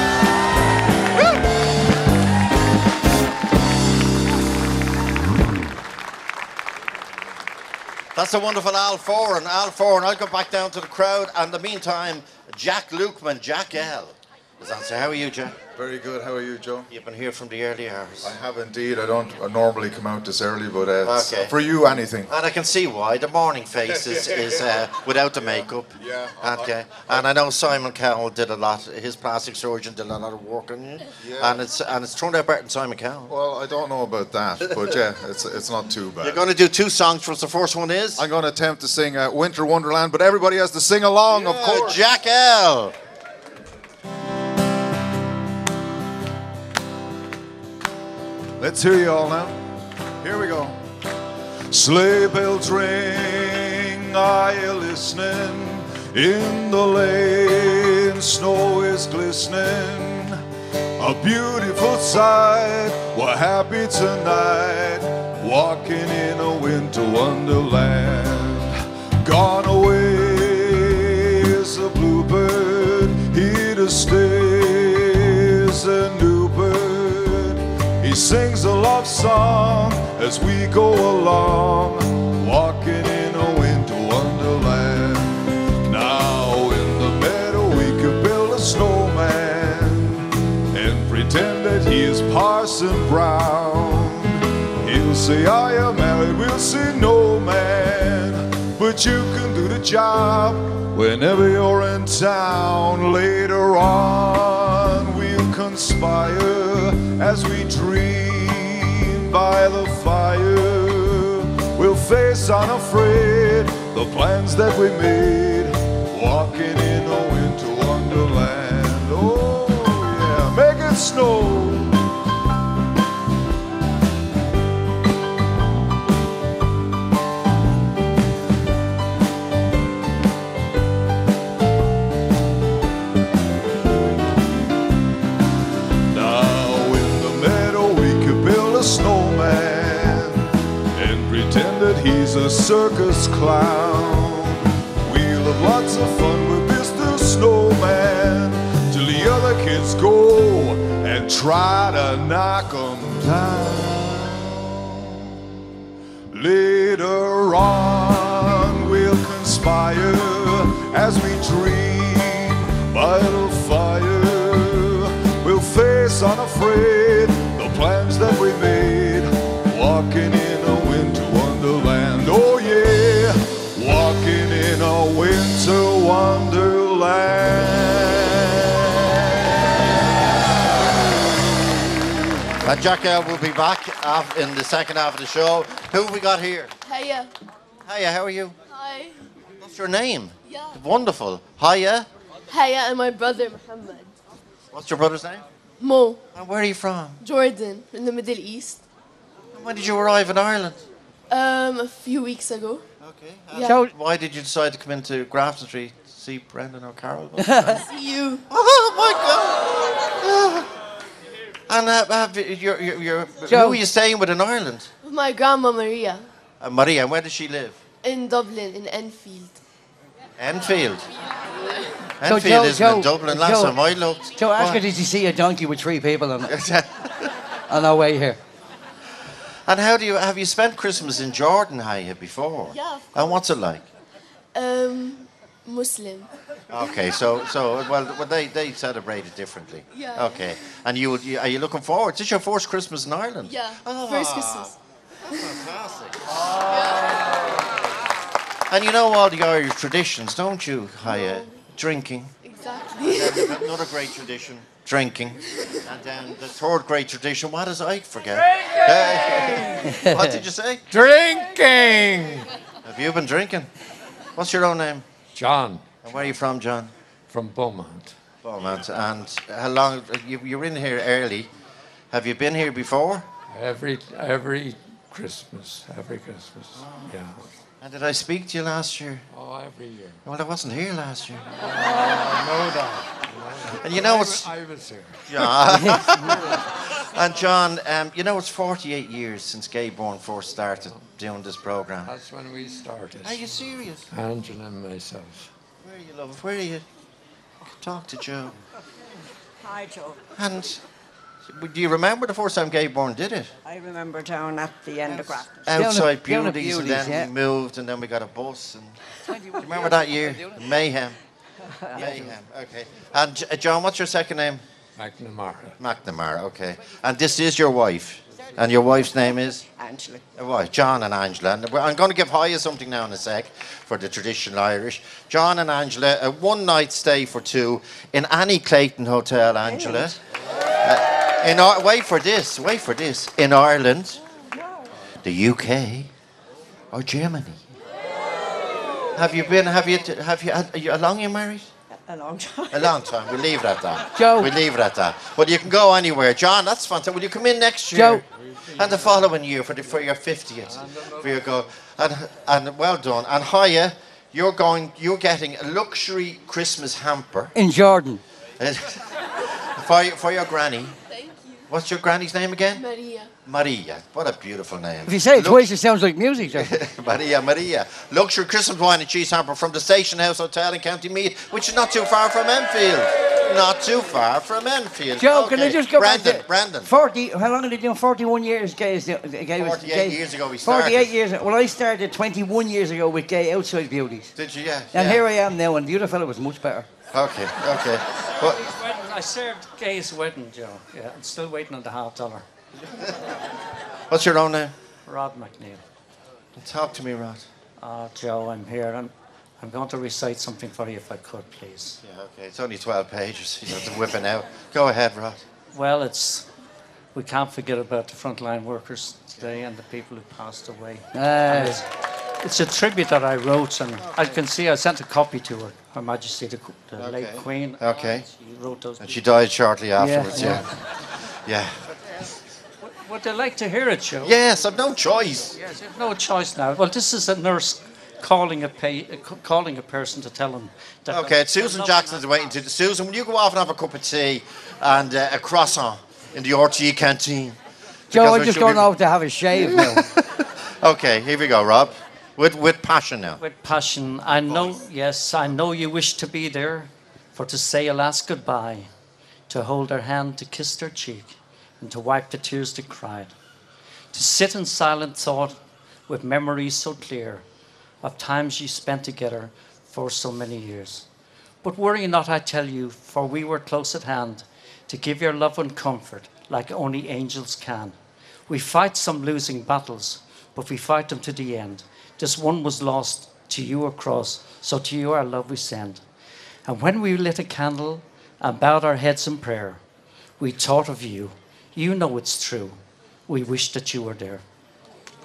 That's a wonderful Al Foran. Al Foran. I'll go back down to the crowd. And in the meantime, Jack Lukeman, Jack L. is on. So how are you, Jack? Very good. How are you, Joe? You've been here from the early hours. I have indeed. I don't uh, normally come out this early, but uh, Okay. for you, anything. And I can see why. The morning face is, is uh, without the makeup. Yeah. Okay. And I know Simon Cowell did a lot. His plastic surgeon did a lot of work on you. Yeah. And it's and it's turned out better than Simon Cowell. Well, I don't know about that, but yeah, it's it's not too bad. You're going to do two songs for us. The first one is I'm going to attempt to sing uh, Winter Wonderland, but everybody has to sing along, of course. Jack L. Let's hear you all now. Here we go. Sleigh bells ring, are you listening? In the lane, snow is glistening. A beautiful sight, we're happy tonight, walking in a winter wonderland. Gone away sings a love song as we go along, walking in a winter wonderland. Now in the meadow we could build a snowman and pretend that he is Parson Brown. He'll say, I am married? We'll say, No, man. But you can do the job whenever you're in town. Later on, we'll as we dream by the fire. We'll face unafraid the plans that we made, walking in a winter wonderland. Oh, yeah, make it snow. Pretend that he's a circus clown. We'll have lots of fun with Mr. Snowman till the other kids go and try to knock him down. Later on we'll conspire as we dream by the fire. We'll face unafraid the plans that we made, walking in wonderland. And Jack L will be back af- in the second half of the show. Who have we got here? Hiya. Hiya, how are you? Hi. What's your name? Yeah. Wonderful. Hiya. Hiya, and my brother Muhammad. What's your brother's name? Mo. And where are you from? Jordan, in the Middle East. When did you arrive in Ireland? Um, a few weeks ago. Okay. Yeah. Why did you decide to come into Grafton Street to see Brendan O'Carroll? See you. Oh my God! and uh, have you, you're, you're, you're, who Joe. are you staying with in Ireland? With my grandma Maria Uh, Maria, and where does she live? in Dublin, in Enfield. Enfield. So, Enfield Joe- isn't Joe- in Dublin. Last Joe- time I looked. Joe, ask her, What? did you see a donkey with three people on it? on our way here. And how do you have you spent Christmas in Jordan, have you before? Yeah, And what's it like? Um, Muslim. Okay, so so well, well they they celebrate it differently. Yeah. Okay, and you, you are you looking forward? Is this your first Christmas in Ireland? Yeah. Oh, First Christmas. Fantastic. And you know all the Irish traditions, don't you, Haya? Drinking. Exactly. Then another great tradition, drinking. And then the third great tradition, what is I forget? Drinking! what did you say? Drinking! Have you been drinking? What's your own name? John. And where are you from, John? From Beaumont. Beaumont. And how long, you, you're in here early. Have you been here before? Every every Christmas, every Christmas. Yeah. And did I speak to you last year? Oh, every year. Well, I wasn't here last year. Oh, I know that. And you know I I was here. Yeah. and John, um, you know it's 48 years since Gay Byrne first started doing this program. That's when we started. Are you serious? Angela and myself. Where are you, love? Where are you? Talk to Joe. Hi, Joe. And do you remember the first time Gay Byrne did it? I remember down at the end of Grafton. Outside Down at Bewley's, and Bewley's, then we moved, and then we got a bus. And do you remember that year? Mayhem. Mayhem. Okay. And uh, John, what's your second name? McNamara. McNamara. Okay. And this is your wife, and your wife's name is Angela. Uh, Right, John and Angela. And I'm going to give Haya something now in a sec for the traditional Irish. John and Angela, a one night stay for two in Annie Clayton Hotel, Angela. Uh, in Ar- wait for this, wait for this. In Ireland, the UK, or Germany. Have you been? Have you? Have you? Are you how long you married? A long time. A long time. We leave it at that. Joe. We leave it at that. Well, you can go anywhere. John, that's fantastic. Will you come in next year? Joe. And the following year for the, for your fiftieth, for your go. And and well done. And Haya, you're going. You're getting a luxury Christmas hamper In Jordan. for for your granny. Thank you. What's your granny's name again? Maria. Maria. What a beautiful name. If you say it twice, it sounds like music. Joe. Maria, Maria. Luxury Christmas wine and cheese hamper from the Station House Hotel in County Meath, which is not too far from Enfield. Not too far from Enfield. Joe, can I Okay. just go Brandon, back to Brandon. 40, how long are they doing? 41 years, Gay. Is the, the Gay was, 48 Gay- years ago we 48 started. years. Well, I started 21 years ago with Gay Outside Bewley's. Did you? Yeah. And yeah. here I am now, and the other fella was much better. Okay, okay. But I served Gay's wedding, Joe. Yeah, I'm still waiting on the half dollar. what's your own name? Rod McNeil. Talk to me, Rod. Uh, Joe, I'm here. I'm, I'm going to recite something for you if I could, please. Yeah, okay. It's only 12 pages. You have to whip it out. Go ahead, Rod. Well, it's we can't forget about the frontline workers today and the people who passed away. Uh, And it's, it's a tribute that I wrote, and I can see I sent a copy to her, Her Majesty the, the late Queen. Okay. She wrote those. And she died shortly afterwards, yeah. yeah. Yeah. Would they like to hear it, Joe? Yes, I've no choice. Yes, I've no choice now. Well, this is a nurse calling a pa- uh, calling a person to tell them. That Okay, Susan Jackson's waiting to. Susan, will you go off and have a cup of tea and uh, a croissant in the RTE canteen? Joe, I'm just should going be- off to have a shave now. Okay, here we go, Rob. With with passion now. With passion, I know. Yes, I know you wish to be there, for to say a last goodbye, to hold her hand, to kiss her cheek, and to wipe the tears that cried, to sit in silent thought, with memories so clear, of times you spent together for so many years. But worry not, I tell you, for we were close at hand, to give your love and comfort, like only angels can. We fight some losing battles, but we fight them to the end. This one was lost, to you a cross, so to you our love we send. And when we lit a candle and bowed our heads in prayer, we thought of you. You know it's true. We wish that you were there.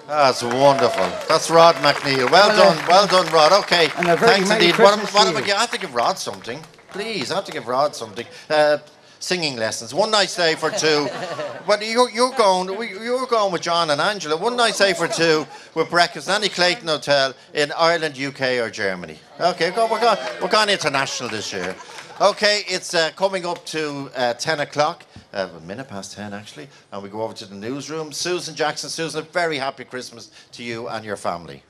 That's wonderful. That's Rod McNeil. Well, Well, done, uh, well done, Rod. Okay, and a very thanks Merry indeed. What, what to I, you. I have to give Rod something. Please, I have to give Rod something. Uh, singing lessons. One night stay for two. but you're, you're going. You're going with John and Angela. One night stay for two with breakfast, Annie Clayton Hotel in Ireland, UK, or Germany. Okay, go, we're going. We're going international this year. Okay, it's uh, coming up to uh, 10 o'clock, uh, a minute past 10 actually, and we go over to the newsroom. Susan Jackson, Susan, a very happy Christmas to you and your family.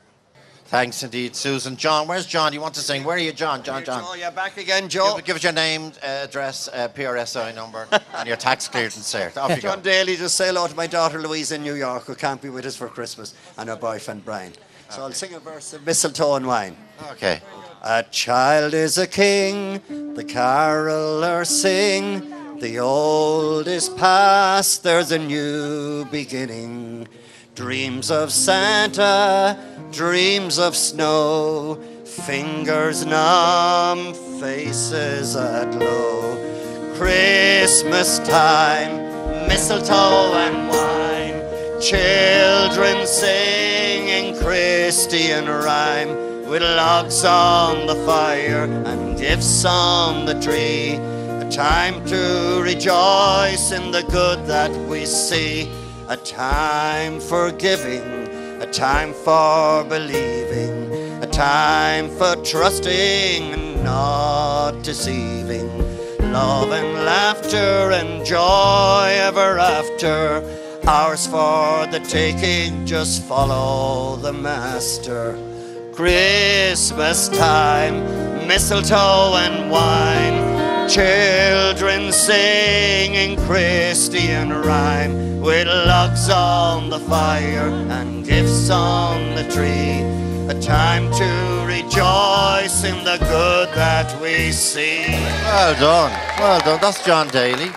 Thanks indeed, Susan. John, where's John? Do You want to sing? Where are you, John? John, John. Joe, you're back again, Joe. Give, give us your name, uh, address, uh, PRSI number, and your tax clearance cert. Off you go. John Daly, just say hello to my daughter Louise in New York, who can't be with us for Christmas, and her boyfriend Brian. So I'll sing a verse of Mistletoe and Wine. Okay. A child is a king, the carolers sing. The old is past, there's a new beginning. Dreams of Santa, dreams of snow, fingers numb, faces aglow. Christmas time, mistletoe and wine, children singing Christian rhyme with logs on the fire and gifts on the tree. A time to rejoice in the good that we see. A time for giving, a time for believing, a time for trusting and not deceiving. Love and laughter and joy ever after. Ours for the taking, just follow the master. Christmas time, mistletoe and wine, children singing Christian rhyme with logs on the fire and gifts on the tree. A time to rejoice in the good that we see. Well done. Well done. That's John Daly.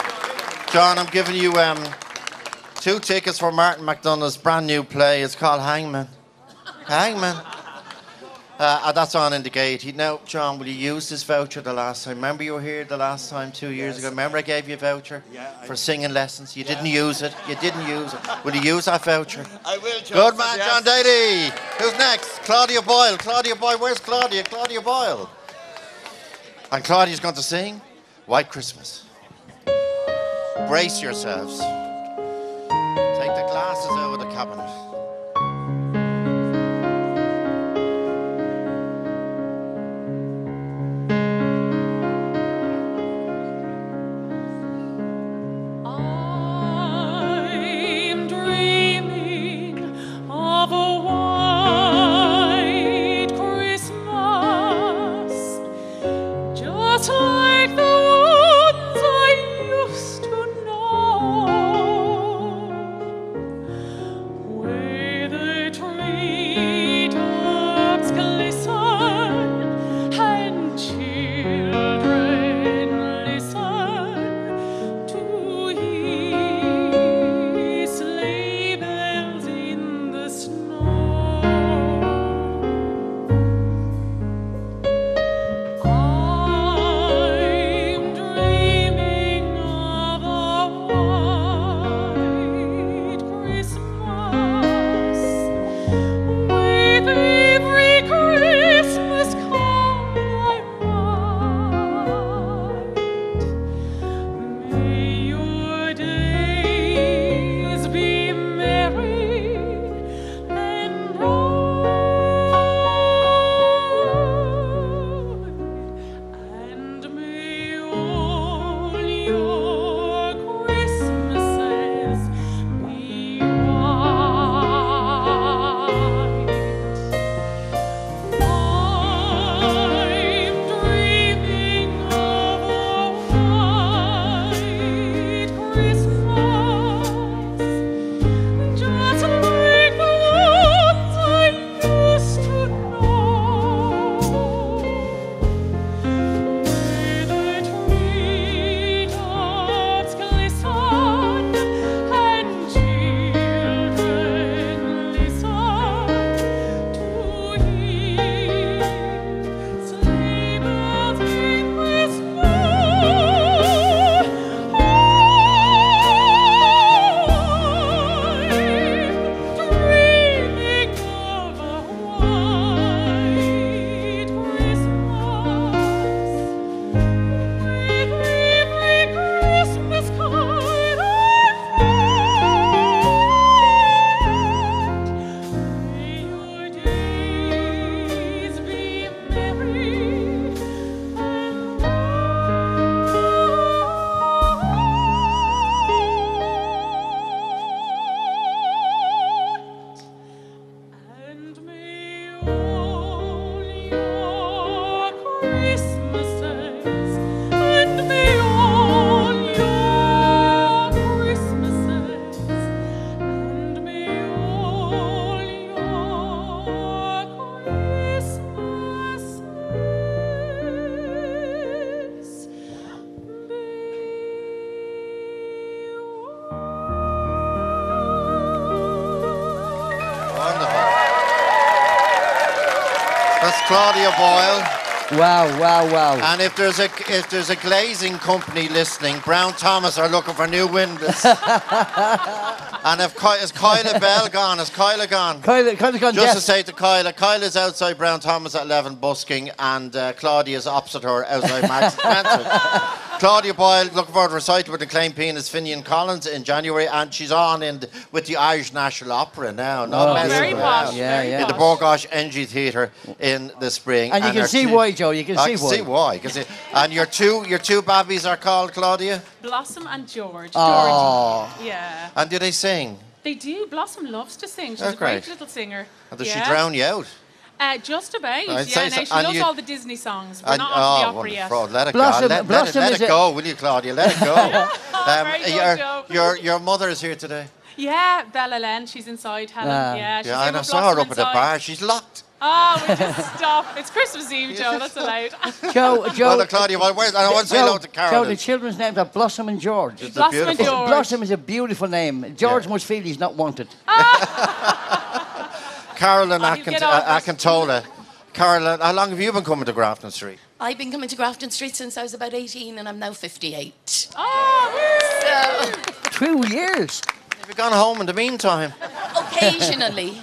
John, I'm giving you um, two tickets for Martin McDonagh's brand new play. It's called Hangman. Hangman. Uh, that's on in the gate. He- Now, John, will you use this voucher the last time? Remember you were here the last time, two years ago? Remember I gave you a voucher for singing lessons? You didn't use it. You didn't use it. Will you use that voucher? I will, John. Good man, John Daly. Who's next? Claudia Boyle. Claudia Boyle. Where's Claudia? Claudia Boyle. And Claudia's going to sing White Christmas. Brace yourselves. Take the glasses out of the cabinet. Wow, wow, wow. And if there's a if there's a glazing company listening, Brown Thomas are looking for new windows. and if Ky- is Kyla Bell gone? Is Kyla gone? Kyla, Kyla's gone Just deaf. to say to Kyla, Kyla's outside Brown Thomas at 11 busking, and uh, Claudia's opposite her outside Max. Claudia Boyle, looking forward to recital with the claim pianist Finghin Collins in January, and she's on in the, with the Irish National Opera now. Not Oh, very around. posh, Yeah, yeah. In the Bord Gáis Energy Theatre in the spring. And you can see two- why, Joe, you can I see can why. see why. you can see- And your two your two babbies are called Claudia. Blossom and George. Aw. Georgie. Yeah. And do they sing? They do. Blossom loves to sing. She's Oh, a great, great. little singer. And does yeah. she drown you out? Uh, just about. I'd yeah, no, she And loves you- all the Disney songs. We're And- not off the oh, opera yet. wonderful. Let it Blossom- go. Let, let it, let it a- go, will you, Claudia? Let it go. Um, Very good, your, Joe. your, your mother is here today. Yeah, Bella Len, she's inside. Helen. Ah. yeah, she's yeah, here and I with saw her Blossom up at the bar. She's locked. Oh, we just stop. It's Christmas Eve, Joe. That's allowed. Joe, Joe. Well, Claudia, well, where's, I want to say Joe, hello to Joe, the children's names are Blossom and George. It's Blossom and George. Blossom is a beautiful name. George must feel he's not wanted. Carolyn Oh, he'll Akint- get uh, over it. Akintola. Carolyn, how long have you been coming to Grafton Street? I've been coming to Grafton Street since I was about 18 and I'm now 58. Oh, so, Two years. Have you gone home in the meantime? occasionally.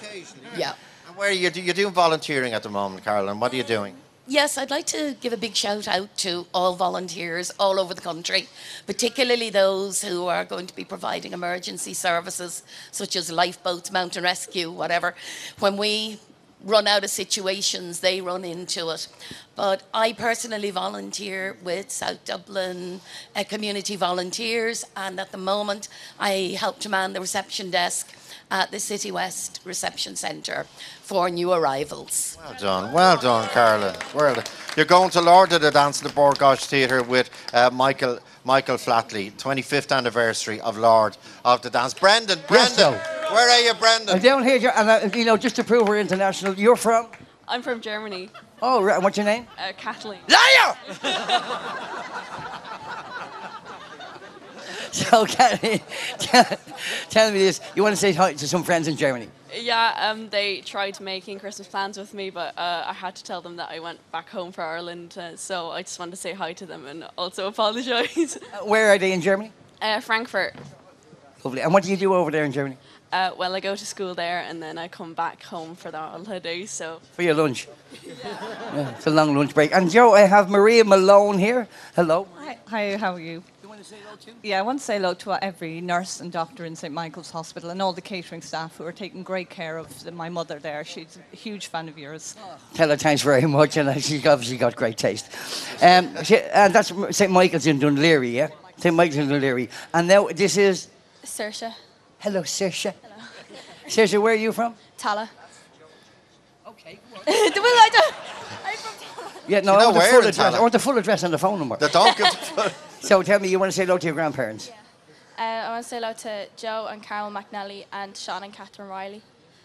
Yeah. And Where are you? You're doing volunteering at the moment, Carolyn. What are you doing? Yes, I'd like to give a big shout out to all volunteers all over the country, particularly those who are going to be providing emergency services such as lifeboats, mountain rescue, whatever. When we run out of situations, they run into it. But I personally volunteer with South Dublin uh, Community Volunteers, and at the moment I help to man the reception desk at the City West Reception Centre for new arrivals. Well done, well done, Carolyn. Well done. You're going to Lord of the Dance in the Bord Gáis Theatre with uh, Michael Michael Flatley, 25th anniversary of Lord of the Dance. Brendan, Yes, Brendan, Joe. where are you, Brendan? I'm down here, and uh, you know, just to prove we're international, you're from? I'm from Germany. Oh, right. and What's your name? Uh, Kathleen. Liar! So, Kathy, tell me this. You want to say hi to some friends in Germany? Yeah, um, they tried making Christmas plans with me, but uh, I had to tell them that I went back home for Ireland. Uh, so I just wanted to say hi to them and also apologise. Where are they in Germany? Uh, Frankfurt. Lovely. And what do you do over there in Germany? Uh, well, I go to school there and then I come back home for the holidays. So For your lunch. Yeah, it's a long lunch break. And Joe, I have Maria Malone here. Hello. Hi, hi, how are you? You to say hello too? Yeah, I want to say hello to every nurse and doctor in St Michael's Hospital and all the catering staff who are taking great care of the, my mother there. She's a huge fan of yours. Tell her thanks very much, and uh, she's obviously got great taste. Um, she, and that's St Michael's in Dún Laoghaire, yeah? St Michael's in Dún Laoghaire. And now this is. Saoirse. Hello, Saoirse. Saoirse, where are you from? Tallaght. Okay. well, I don't. Yeah, no, You I know want the full address. I want the full address and the phone number. The don't give So tell me, you want to say hello to your grandparents? Uh, I want to say hello to Joe and Carol McNally and Sean and Catherine Riley.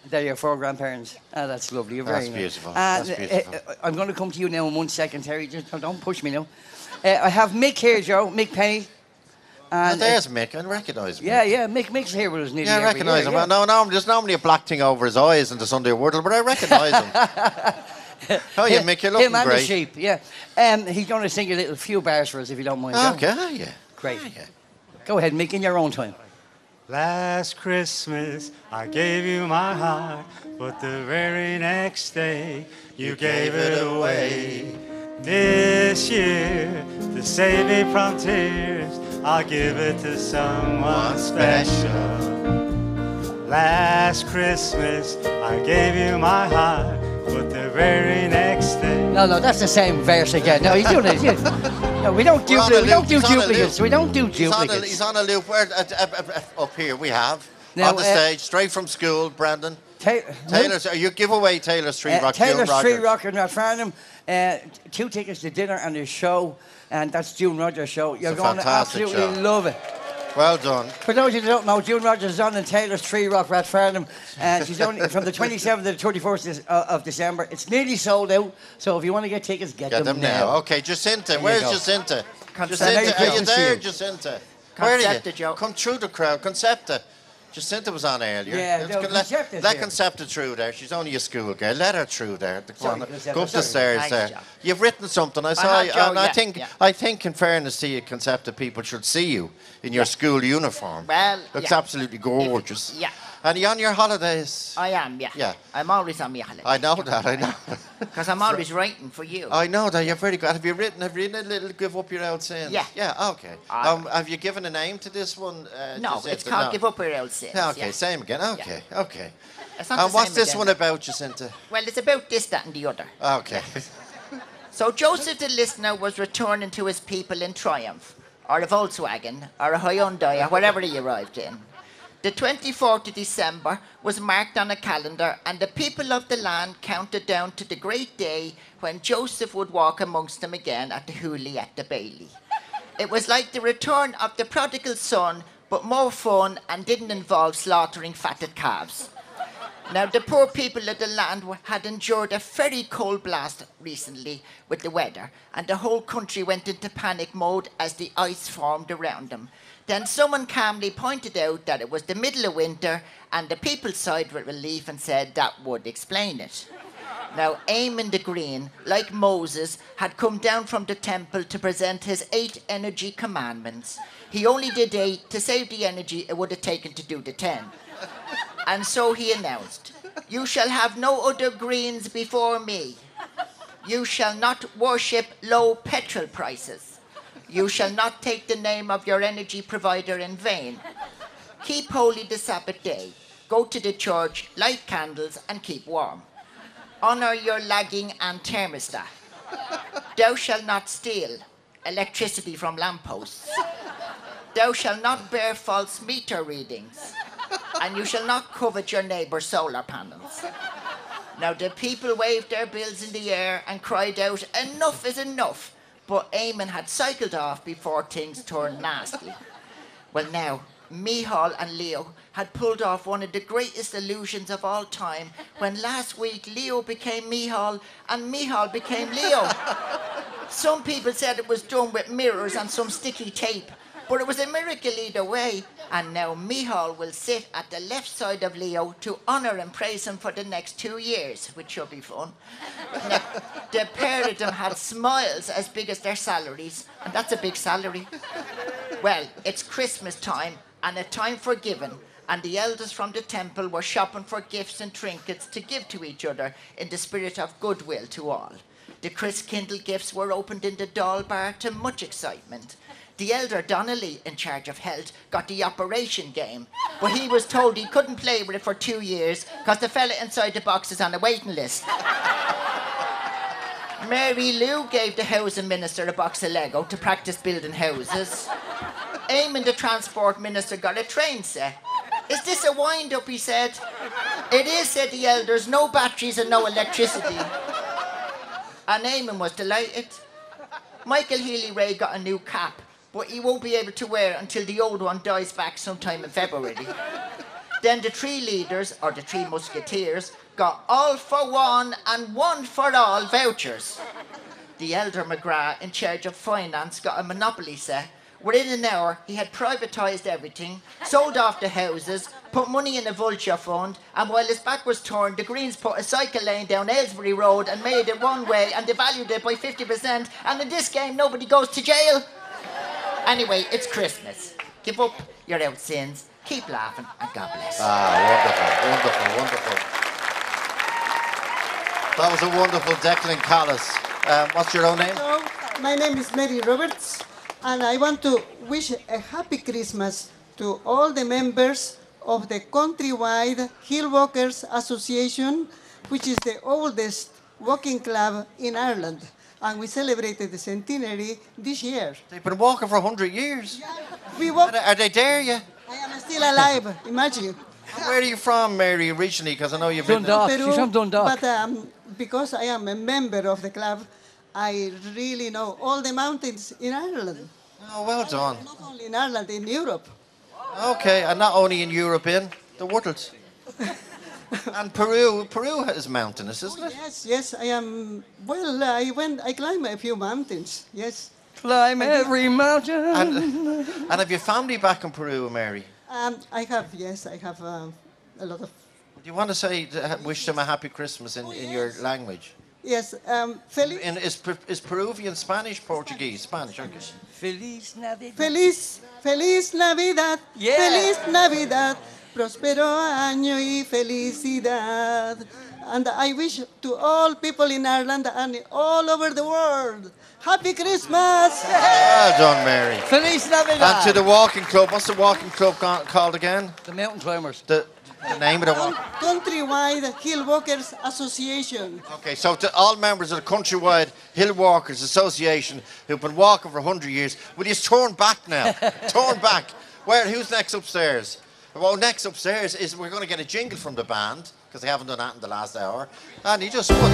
They're your four grandparents. Ah, that's lovely. You're That's nice. beautiful. And, That's beautiful. uh, uh, I'm going to come to you now in one second, Terry. Just don't- don't push me now. Uh, I have Mick here, Joe. Mick Penny. Oh, And, uh, there's Mick. I recognise him. yeah, yeah. Mick, Mick's here with us nearly Yeah, I every recognise year, him. yeah. No, no, there's normally a black thing over his eyes in the Sunday World, but I recognise him. oh, yeah, Mick, you're looking Him and great. the sheep, yeah. Um, he's going to sing a little few bars for us, if you don't mind. Joe. Okay, yeah. Great. Go ahead, Mick, in your own time. Last Christmas I gave you my heart, but the very next day you gave it away. This year, to save me from tears, I'll give it to someone special. Last Christmas I gave you my heart, but the very next day. No, no, that's the same verse again. No, he's doing it. Yeah. No, we don't do, We're on a we don't do He's on a loop. duplicates. We don't do He's on a, duplicates. he's on a loop. Where, uh, uh, uh, uh, up here we have Now, on the uh, stage, straight from school, Brandon. Ta- Taylor's. Are you give away Taylor Street Uh, Rock? Taylor June Street Rogers? Rocker in Rathfarnham. Uh, two tickets to dinner and a show, and that's June Rogers' show. You're It's a going to fantastic absolutely show. love it. Well done. For those of you that don't know, June Rogers is on in Taylor's Three Rock, Rathfarnham. And she's only from the 27th to the 21st is- uh, of December. It's nearly sold out, so if you want to get tickets, get, Get them now. Okay, Jacinta. There Where's. Jacinta? Jacinta, are you there. Jacinta? Where are you? Concepta, Joe. Come through the crowd. Concepta. Jacinta was on earlier. Yeah, Let's no, go- let, Concepta's let here. Concepta through there. She's only a school girl. Let her through there. Come Sorry, on, Concepta, go up the sorry. stairs Thanks, there. Joe. You've written something. I uh-huh, saw. have, you, Joe, and I yeah, think. yeah. I think, in fairness to you, Concepta people should see you in your school uniform. Well, looks yeah. absolutely gorgeous. Yeah. And you're on your holidays? I am, yeah. Yeah. I'm always on my holiday. I know that. I know. Because I'm always writing for you. I know that you're very good. Have you written? Have you written a little give up your old sins? Yeah. Yeah. Okay. I- Um, have you given a name to this one? Uh, No, it's called No. Give Up Your Old Sins. Yeah, okay, yeah. same again. Okay, okay. It's not And what's this again. one about, Jacinta? Well, it's about this, that, and the other. Okay. So Joseph the listener was returning to his people in triumph, or a Volkswagen, or a Hyundai, or whatever he arrived in. The 24th of December was marked on a calendar, and the people of the land counted down to the great day when Joseph would walk amongst them again at the Hooley at the Bailey. It was like the return of the prodigal son, but more fun and didn't involve slaughtering fatted calves. Now, the poor people of the land had endured a very cold blast recently with the weather, and the whole country went into panic mode as the ice formed around them. Then someone calmly pointed out that it was the middle of winter, and the people sighed with relief and said that would explain it. Now, Eamon the Green, like Moses, had come down from the temple to present his eight energy commandments. He only did eight to save the energy it would have taken to do the ten. And so he announced, You shall have no other greens before me. You shall not worship low petrol prices. You shall not take the name of your energy provider in vain. Keep holy the Sabbath day. Go to the church, light candles, and keep warm. Honor your lagging and thermostat. Thou shalt not steal electricity from lampposts. Thou shalt not bear false meter readings. And you shall not covet your neighbour's solar panels. Now the people waved their bills in the air and cried out, Enough is enough! But Eamon had cycled off before things turned nasty. Well, now, Micheál and Leo had pulled off one of the greatest illusions of all time when last week Leo became Micheál and Micheál became Leo. Some people said it was done with mirrors and some sticky tape, but it was a miracle either way. And now Micheál will sit at the left side of Leo to honour and praise him for the next two years, which should be fun. Now, the pair of them had smiles as big as their salaries, and that's a big salary. Well, it's Christmas time and a time for giving, and the elders from the temple were shopping for gifts and trinkets to give to each other in the spirit of goodwill to all. The Chris Kindle gifts were opened in the Dáil bar to much excitement. The elder Donnelly, in charge of health, got the operation game, but he was told he couldn't play with it for two years because the fella inside the box is on a waiting list. Mary Lou gave the housing minister a box of Lego to practice building houses. Eamon, the transport minister, got a train set. Is this a wind up? He said. It is, said the elders. No batteries and no electricity. And Eamon was delighted. Michael Healy-Rae got a new cap, but he won't be able to wear it until the old one dies back sometime in February. then the three leaders, or the three musketeers, got all for one and one for all vouchers. The elder McGrath, in charge of finance, got a monopoly set. Within an hour, he had privatised everything, sold off the houses, put money in a vulture fund, and while his back was turned, the Greens put a cycle lane down Ailesbury Road and made it one way, and they valued it by 50%, and in this game, nobody goes to jail. Anyway, it's Christmas. Give up your old sins, keep laughing, and God bless. Ah, wonderful, wonderful, wonderful. That was a wonderful Declan Callis. Um, what's your own name? Hello, my name is Mary Roberts, and I want to wish a happy Christmas to all the members of the countrywide Hill Walkers Association, which is the oldest walking club in Ireland. And we celebrated the centenary this year. They've been walking for 100 years. We walk. Are they there yet? I am still alive, imagine. Where are you from, Mary, originally? Because I know you've been... Peru, But um, because I am a member of the club, I really know all the mountains in Ireland. Oh, well done. Not only in Ireland, in Europe. Okay, and not only in Europe, in the world. and Peru, Peru is mountainous, isn't it? Yes, yes, I am. Well, I went, I climbed a few mountains. Yes. Climb I did. every mountain. And, and have your family back in Peru, Mary? Um, I have, yes, I have um, a lot of. Do you want to say, uh, wish them a happy Christmas in, in your language? Yes, um, Feliz, In, is, is Peruvian Spanish, Portuguese? Spanish, okay. Feliz Navidad. Feliz, Feliz Navidad, Yeah. Feliz Navidad, próspero año y felicidad. And I wish to all people in Ireland and all over the world, Happy Christmas! Well done, Mary. Feliz Navidad. And to the walking club, what's the walking club called again? The Mountain Climbers. The, the name of the walk. Countrywide Hill Walkers Association. Okay, so to all members of the Countrywide Hill Walkers Association who've been walking for 100 years, will you turn back now? turn back. Where? Who's next upstairs? Well, next upstairs is we're going to get a jingle from the band because they haven't done that in the last hour. And he just put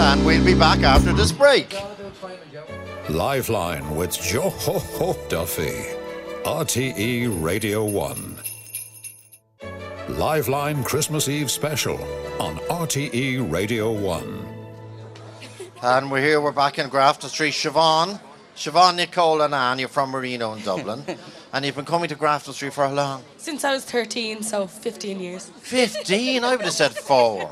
And we'll be back after this break. Liveline with Joe Ho Ho Duffy. RTE Radio 1. Liveline Christmas Eve special on RTE Radio 1. And we're here, we're back in Grafton Street. Siobhan, Siobhan, Nicole, and Anne, you're from Marino in Dublin. and you've been coming to Grafton Street for how long? Since I was 13, so 15 years. 15? I would have said four.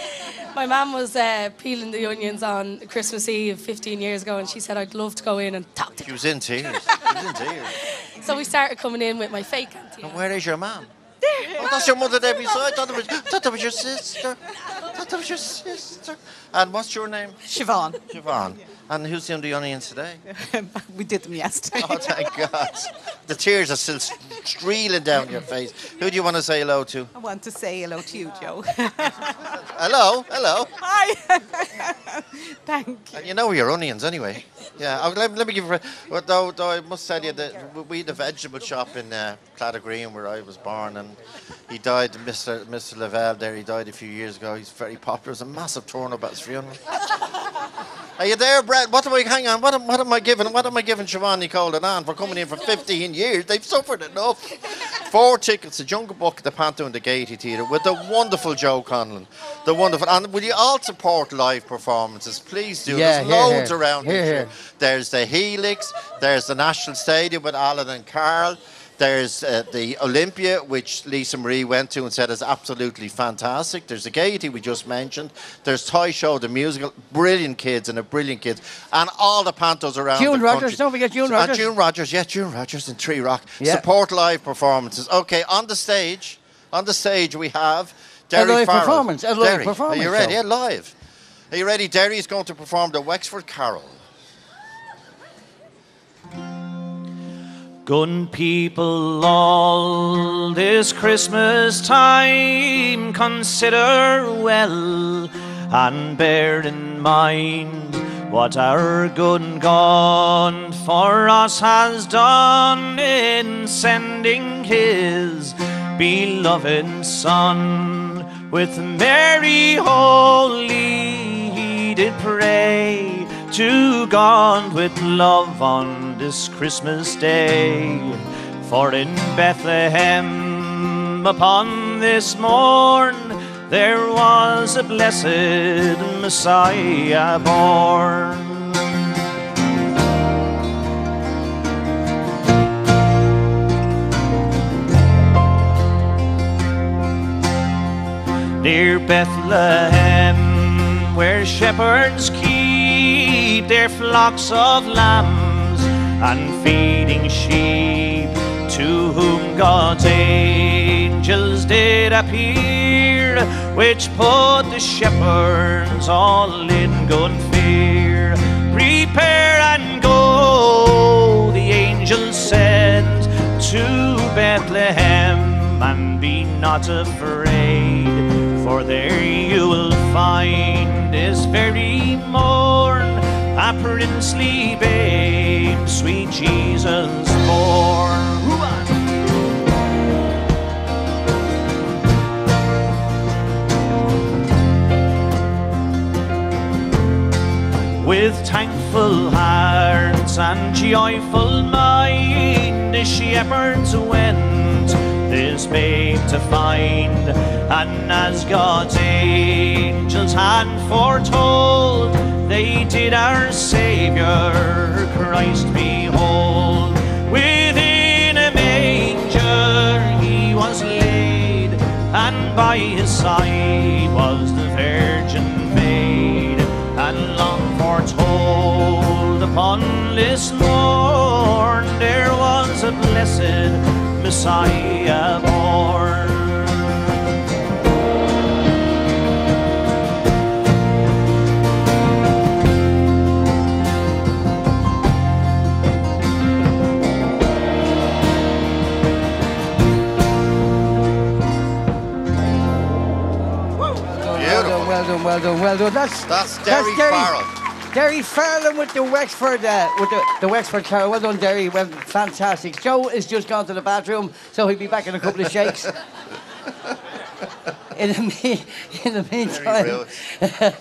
My mum was uh, peeling the onions on Christmas Eve 15 years ago, and she said I'd love to go in and talk to She was in tears. She was in tears. So we started coming in with my fake auntie. And where is your mum? Oh, that's your mother there beside. I thought it was, thought that was your sister. I thought that was your sister. And what's your name? Siobhan. Siobhan. And who's doing the onions today? we did them yesterday. Oh, thank God. The tears are still streaming down your face. Who do you want to say hello to? I want to say hello to you, Joe. Hello, hello. Hi. Thank you. And you know your onions anyway. Yeah, I'll, let, let me give you. Well, though, though I must tell you that we had a vegetable shop in uh, Clatter Green where I was born, and he died. Mr. Mr. Lavelle there. He died a few years ago. He's very popular. It was a massive turnout at his funeral. Are you there, Brett? What am I? Hang on. What am, what am I giving? What am I giving Siobhan, Nicole, and Anne for coming in for 15 years? They've suffered enough. Four tickets to Jungle Book the Panto and the Gaiety Theatre with the wonderful Joe Conlon. The wonderful. And will you all support live performances? Please do. Yeah, There's here, loads here. around Here, this here. There's the Helix. There's the National Stadium with Alan and Carl. There's uh, the Olympia, which Lisa Marie went to and said is absolutely fantastic. There's the Gaiety we just mentioned. There's Toy Show, the musical, brilliant kids and a brilliant kids, and all the pantos around. June the Rogers, country. don't forget June Rogers. And. June Rogers, yeah, June Rogers in Three Rock. Yeah. Support live performances. Okay, on the stage, on the stage we have Derry live Farrell. performance, a live Derry, performance Are you ready? show. Yeah, live. Are you ready? Derry is going to perform the Wexford Carol. Good people, all this Christmas time, consider well and bear in mind what our good God for us has done in sending His beloved Son. With Mary holy, he did pray to God with love on this Christmas day. For in Bethlehem upon this morn there was a blessed Messiah born. Near Bethlehem, where shepherds keep their flocks of lambs and feeding sheep, to whom God's angels did appear, which put the shepherds all in good fear. Prepare and go, the angel said to Bethlehem, and be not afraid, for there you will find this very morn a princely babe, sweet Jesus born. With thankful hearts and joyful mind, the shepherds went this babe to find. And as God's angels had foretold, they did our Saviour Christ behold. Within a manger he was laid, and by his side was the Virgin maid, and long foretold upon this morn there was a blessed Messiah born. Done, well done, well done, well done. That's That's Derry Farrell. Derry Farrell with the Wexford, uh, with the, the Wexford carol. Well done, Derry. Well, fantastic. Joe has just gone to the bathroom, so he'll be back in a couple of shakes. in the me- in the meantime,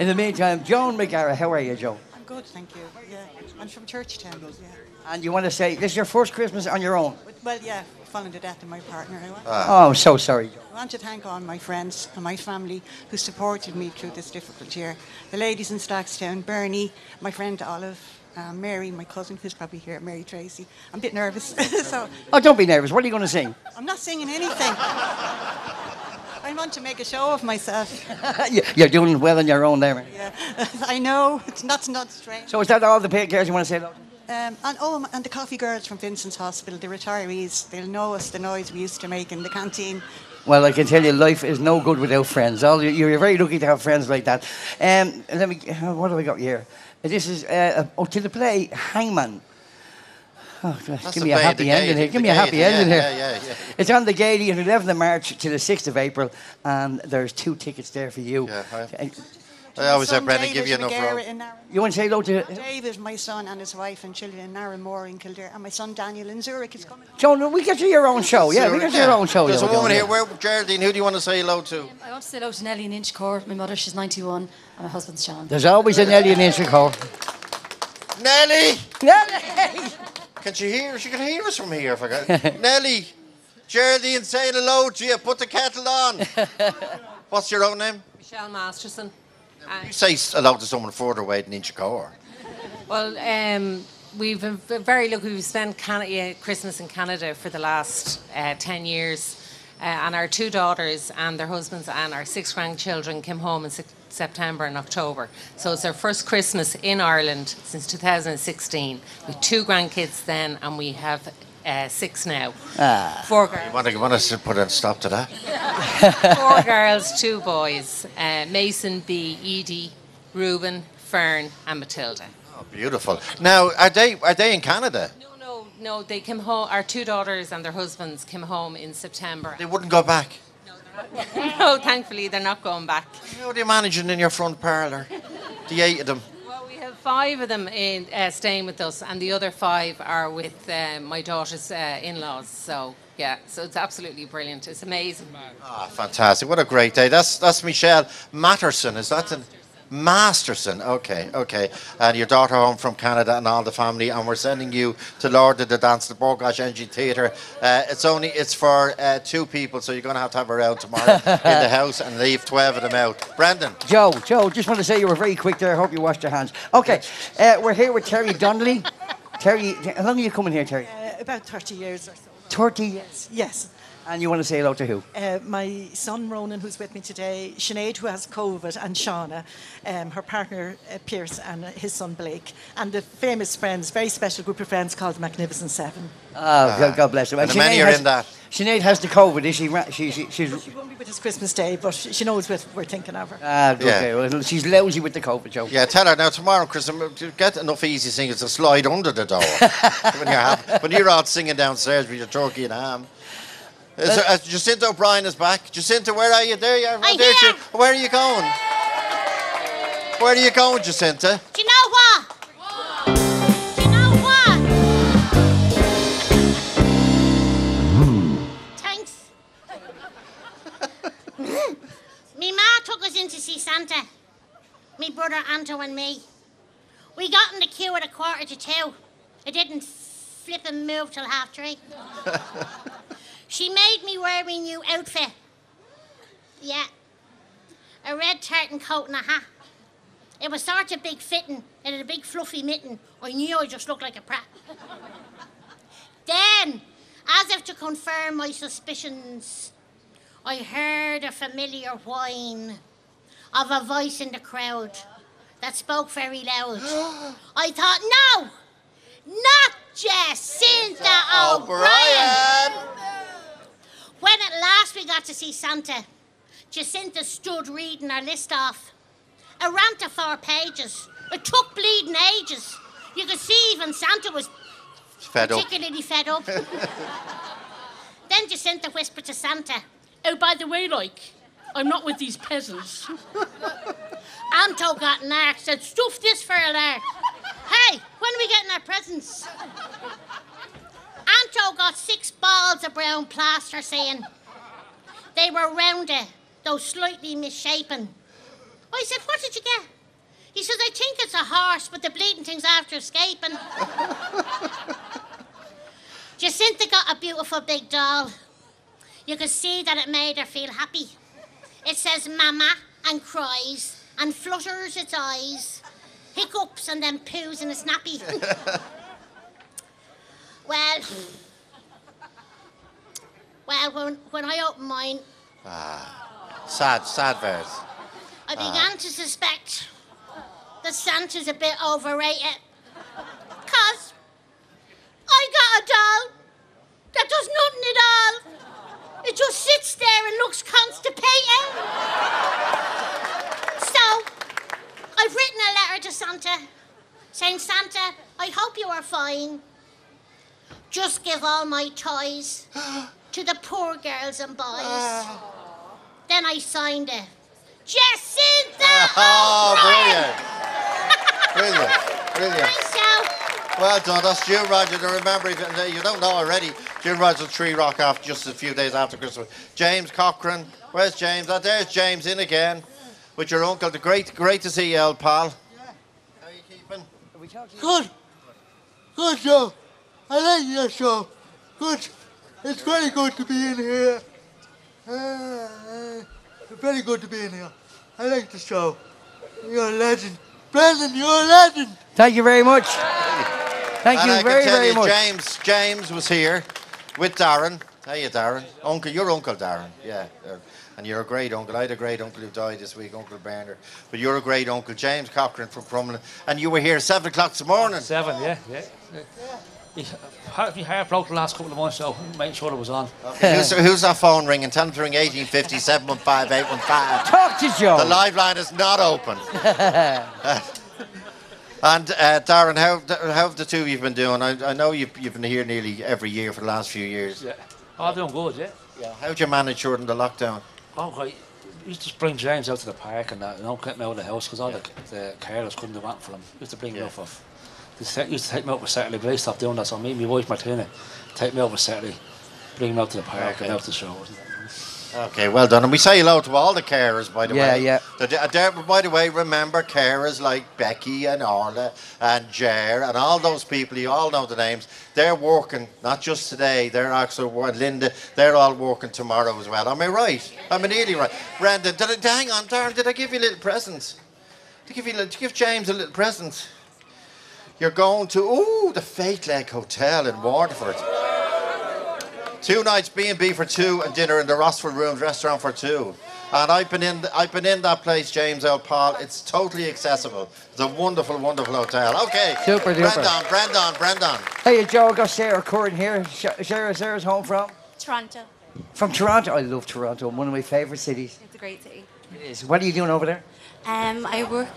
in the meantime, Joan McGarra, how are you, Joe? I'm good, thank you. Yeah, I'm from Churchtown. Yeah. And you want to say this is your first Christmas on your own? Well, yeah, following the death of my partner. I want, Oh, I'm so sorry. I want to thank all my friends and my family who supported me through this difficult year. The ladies in Stackstown, Bernie, my friend Olive, uh, Mary, my cousin who's probably here, Mary Tracy. I'm a bit nervous, so Oh, don't be nervous. What are you going to sing? I'm not singing anything. I want to make a show of myself. You- You're doing well on your own there. Yeah, I know. It's not not strange. So is that all the girls you want to say? Hello to? Um, and oh, and the coffee girls from Vincent's Hospital, the retirees, they'll know us the noise we used to make in the canteen. Well, I can tell you, life is no good without friends. All you- you're very lucky to have friends like that. Um, let me. uh, What have I got here? This is uh, oh, to the play Hangman. Oh, give me a happy the ending here. Give me a happy Gaiety, yeah, ending here. yeah, yeah, yeah. It's on the Gaiety on the 11th of March to the 6th of April, and there's two tickets there for you. Uh, I always say, Son Brendan, David give you enough McGarrett room. You want to say hello to uh, David, is my son, and his wife and children in Narraghmore in Kildare, and my son Daniel in Zurich is coming. Joan? We get you your own show. Yeah, we get you your own show. There's a woman here. yeah. Where, Geraldine, who do you want to say hello to? Um, I want to say hello to Nellie in Inchicore. My mother, she's 91, and my husband's Sean. There's always an Ellie in Inchicore. Nelly! Nelly! Can she hear? She can hear us from here. If I got Nelly, Geraldine saying hello to you. Put the kettle on. What's your own name? Michelle Masterson. You say hello to someone further away than Inchicore. Well, um, we've been very lucky. We've spent Christmas in Canada for the last uh, 10 years. Uh, and our two daughters and their husbands and our six grandchildren came home in Sep- September and October. So it's our first Christmas in Ireland since 2016. With two grandkids then, and we have uh, six now. Ah. Four girls. You want to, you want to put a stop to that? Four girls, two boys. Uh, Mason, B, Edie, Reuben, Fern, and Matilda. Oh, beautiful. Now, are they are they in Canada? No, no, no. they came home. Our two daughters and their husbands came home in September. They wouldn't go back. no, thankfully they're not going back. How are they managing in your front parlour? The eight of them. We have five of them in, uh, staying with us, and the other five are with uh, my daughter's uh, in-laws. So yeah, so it's absolutely brilliant. It's amazing. Ah, fantastic! What a great day. That's that's Michelle Matterson. Is that the Masterson? Okay, okay. And your daughter home from Canada and all the family, and we're sending you to Lord of the Dance, the Bord Gáis Energy Theatre. Uh, it's only it's for uh, two people, so you're going to have to have a round tomorrow in the house and leave twelve of them out. Brendan. Joe, Joe, just want to say you were very quick there. I hope you washed your hands. Okay, uh, we're here with Terry Donnelly. Terry, how long are you coming here, Terry? Uh, about 30 years or so. 30 years. Yes. And you want to say hello to who? Uh, my son Ronan, who's with me today, Sinead, who has COVID, and Shauna, um, her partner uh, Pierce, and uh, his son Blake, and the famous friends, very special group of friends called the Magnificent Seven. Oh, God, God bless them. And many are has, in that. Sinead has the COVID. Is she? she, she she's. She won't be with us Christmas Day, but she she knows we're, we're thinking of her. Ah, okay. Yeah. Well, she's lousy with the COVID, Joe. Yeah, tell her now tomorrow, Chris. um, to Get enough Easy Singles to slide under the door when you're happy, when you're out singing downstairs with your turkey and ham. Is there, uh, Jacinta O'Brien is back. Jacinta, where are you? There you are. I'm there here. you- Where are you going? Where are you going, Jacinta? Do you know what? Do you know what? Thanks. me ma took us in to see Santa. Me brother Anto and me. We got in the queue at a quarter to two. It didn't flip and move till half three. she made me wear me new outfit. Yeah. A red tartan coat and a hat. It was such a big fitting. It had a big fluffy mitten. I knew I just looked like a prat. then, as if to confirm my suspicions, I heard a familiar whine of a voice in the crowd that spoke very loud. I thought, no, not Jacinta O'Brien. When at last we got to see Santa, Jacinta stood reading our list off. A rant of four pages. It took bleeding ages. You could see even Santa was Fed up. particularly fed up. then Jacinta whispered to Santa, Oh, by the way, like, I'm not with these peasants. Anto got narked, said, stuff this for a lark. Hey, when are we getting our presents? Anto got six balls of brown plaster saying they were rounded, though slightly misshapen. I said, what did you get? He says, I think it's a horse, but the bleeding thing's after escaping. Jacinta got a beautiful big doll. You could see that it made her feel happy. It says mama and cries and flutters its eyes, hiccups and then poos in a snappy. well, well, when, when I opened mine, Ah, sad, sad verse. I Ah. began to suspect that Santa's a bit overrated. Cause I got a doll that does nothing at all. It just sits there and looks constipated. so I've written a letter to Santa saying, Santa, I hope you are fine. Just give all my toys to the poor girls and boys. Ah. Then I signed it. Jacinta Oh, O'Brien! brilliant. Brilliant. Brilliant. So, Well done. That's June Roger. To remember, if you don't know already, June Roger Three Rock off just a few days after Christmas. James Cochran. Where's James? Oh, there's James in again with your uncle. The great, great to see you, old pal. Yeah. How are you keeping? Are we talking? Good. Good show. I like your show. Good. It's very good to be in here. Uh, very good to be in here. I like the show. You're a legend. Brendan, you're a legend. Thank you very much. Thank and you I very, can tell very you, much. James, James was here with Darren. Hey, you, Darren. Uncle, your uncle, Darren. Yeah. uh, And you're a great uncle. I had a great uncle who died this week, Uncle Bernard. But you're a great uncle, James Cochran from Crumlin. And you were here seven o'clock this morning. Seven, yeah, yeah. yeah. Me hair broke the last couple of months, so make sure it was on. Okay. who's, who's that phone ringing? Tell them to ring 1850 715 815. Talk to Joe. The live line is not open. And uh, Darren, how, how have the two of you been doing? I, I know you've, you've been here nearly every year for the last few years. Yeah. All doing good, yeah. Yeah. How'd you manage during the lockdown? Oh, right. We used to bring James out to the park and that, you know, get him out of the house because all the, the carers couldn't do that for him. We used to bring him out for. They used to take me out for Saturday, but I stopped doing that. So me and my wife Martina take me out for Saturday, bring him out to the park and out to the show. Okay, well done. And we say hello to all the carers, by the Yeah, way. yeah. The- uh, by the way, remember carers like Becky and Orla and Jer and all those people, you all know the names. They're working, not just today, they're actually, Linda, they're all working tomorrow as well. Am I right? Am I nearly right? Brendan, did I, hang on, Darren, did I give you a little present? To give, you, a little- to give James a little present? You're going to, ooh, the Faithlegg Hotel in Waterford. Two nights B and B for two and dinner in the Roseville Rooms restaurant for two. And I've been in I've been in that place, James L. Paul. It's totally accessible. It's a wonderful, wonderful hotel. Okay. Super duper. Brendan, Brendan, Brendan. Hey, Joe, got Sarah Curran here. Sh- Sarah, Sarah's home from? Toronto. From Toronto. I love Toronto. One of my favourite cities. It's a great city. It is. What are you doing over there? Um, I work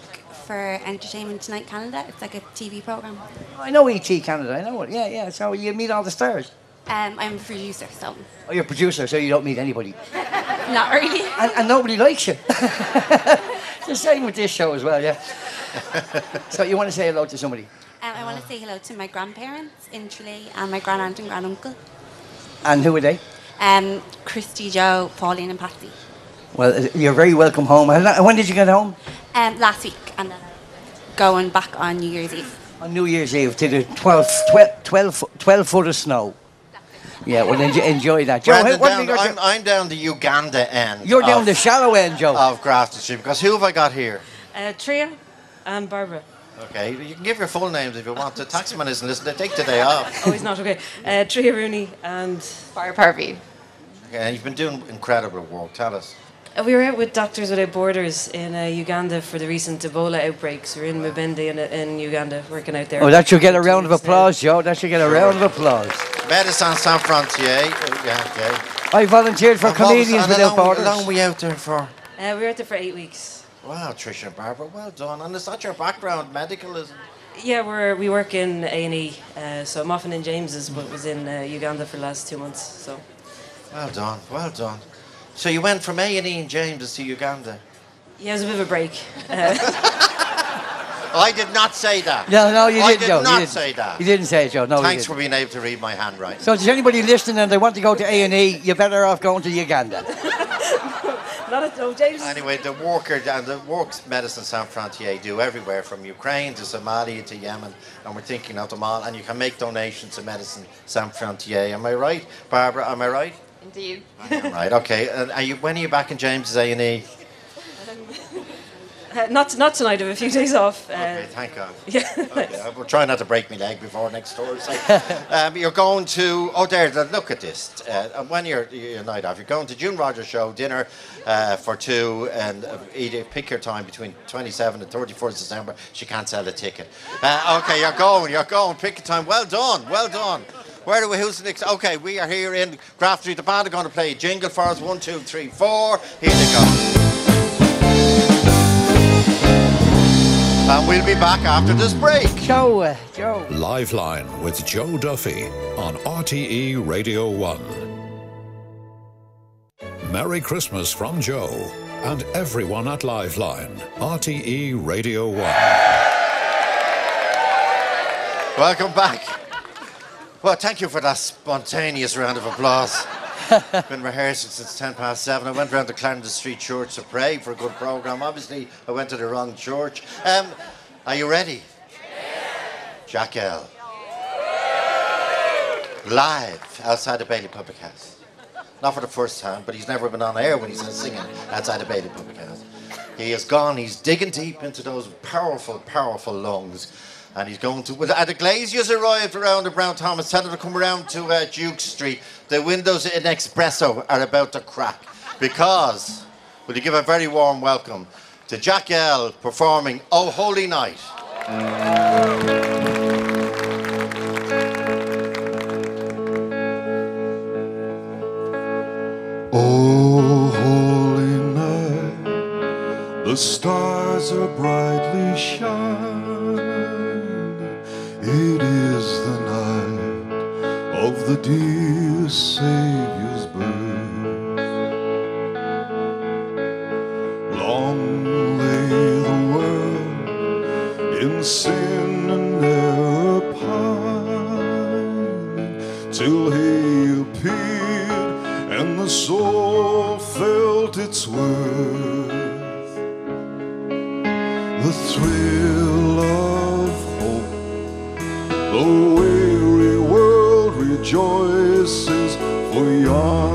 for Entertainment Tonight Canada. It's like a TV program. I know ET Canada. I know it. Yeah, yeah. So you meet all the stars. Um, I'm a producer, so Oh, you're a producer, so you don't meet anybody. not really. And, and nobody likes you. the same with this show as well, yeah. so you want to say hello to somebody? Um, I want to say hello to my grandparents in Tralee and my grand aunt and grand uncle. And who are they? Um, Christy, Joe, Pauline, and Patsy. Well, uh, you're very welcome home. When did you get home? Um, last week, and then going back on New Year's Eve. On New Year's Eve to the 12, 12, 12, fo- 12 foot of snow. Yeah, well, enjoy, enjoy that. Joe, Brendan, how- what down, you I'm, I'm down the Uganda end. You're down of- the shallow end, Joe. Of Grafton Street. Because who have I got here? Uh, Tria, and Barbara. Okay, you can give your full names if you want. The taxman isn't listening. Take the day off. Oh, he's not okay. Uh, Tria Rooney and Barb Harvey. Okay, and you've been doing incredible work. Tell us. Uh, We were out with Doctors Without Borders in uh, Uganda for the recent Ebola outbreaks. we're in Mubende in, in Uganda, working out there. Oh, that should get a round of applause, Joe. That should get a round of applause. Medicine Sans Frontier. Oh, Yeah, okay. I volunteered for And what was- Without long- Borders. How long were you out there for? Uh, we were out there for eight weeks. Wow, Tricia and Barbara, well done. And is that your background, medical? Is Yeah, we're, we work in A&E, uh, so I'm often in James's, but was in uh, Uganda for the last two months, so... Well done, well done. So you went from A and E and James to Uganda. Yeah, it was a bit of a break. Uh, I did not say that. No, no, you I didn't, did Joe. you didn't. say that. You didn't say it, Joe. No, Thanks for being able to read my handwriting. So, if there's anybody listening and they want to go to A and E, you're better off going to Uganda. not at all, James. Anyway, the worker and the works medicine San Frontier do everywhere from Ukraine to Somalia to Yemen, and we're thinking of them all. And you can make donations to Medicine San Frontier. Am I right, Barbara? Am I right? Indeed. right. Okay. And are you, when are you back in James's A and E? uh, not, not tonight, I have a few days off. Uh, Okay, thank God. Yeah. Okay, we'll try not to break my leg before next Thursday. um, you're going to, oh, there, look at this. Uh, when you're your night off, you're going to June Rogers show, dinner uh, for two, and uh, either pick your time between 27 and 31st December. She can't sell a ticket. Uh, okay, you're going, you're going, pick a time. Well done, well done. Where do we, who's the next? Okay, we are here in Graft Street. The band are going to play jingle for us. One, two, three, four. Here they go. And we'll be back after this break. Joe, uh, Joe. Liveline with Joe Duffy on RTE Radio 1. Merry Christmas from Joe and everyone at Liveline, RTE Radio 1. Welcome back. Well, thank you for that spontaneous round of applause. Been rehearsing since 10 past 7. I went round to Clarendon Street Church to pray for a good programme. Obviously, I went to the wrong church. Um, are you ready? Jack L. Live outside the Bailey Public House. Not for the first time, but he's never been on air when he's singing outside the Bailey Public House. He has gone, he's digging deep into those powerful, powerful lungs. And he's going to. Uh, the Glaziers arrived around the Brown Thomas. Tell them to come around to uh, Duke Street. The windows in Espresso are about to crack. Because, will you give a very warm welcome to Jack L performing Oh Holy Night? Oh, holy night, the stars are brightly shining. It is the night of the dear Savior's birth. Long lay the world in sin and error pining till he appeared and the soul felt its worth. The thrill rejoices, for yonder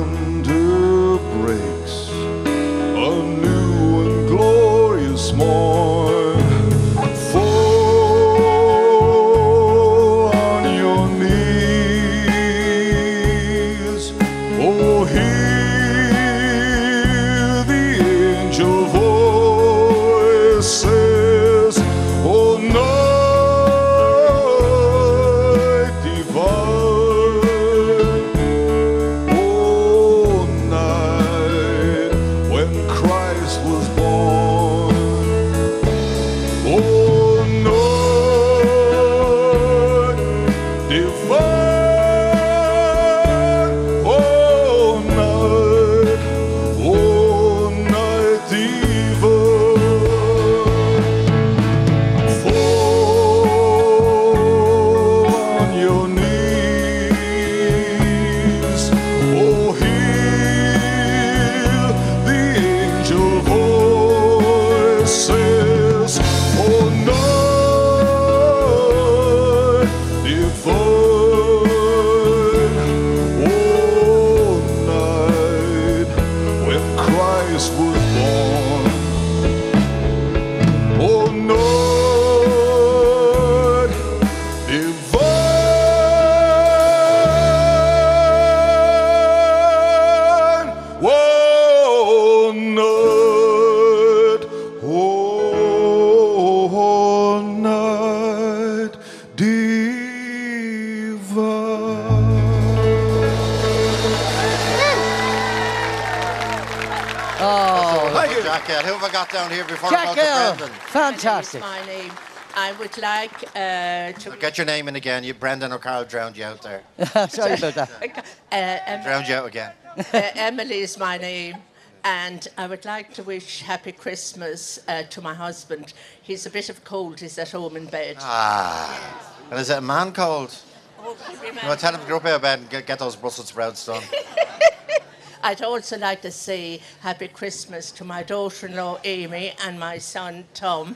would like uh, to. Get your name in again. You, Brendan or Carl drowned you out there. Sorry about that. Uh, em- Drowned you out again. uh, Emily is my name, and I would like to wish happy Christmas uh, to my husband. He's a bit of cold. He's at home in bed. Ah. And is it a man cold? Oh, could You know, tell him to get up out of bed and get, get those Brussels sprouts done. I'd also like to say happy Christmas to my daughter-in-law Amy and my son Tom.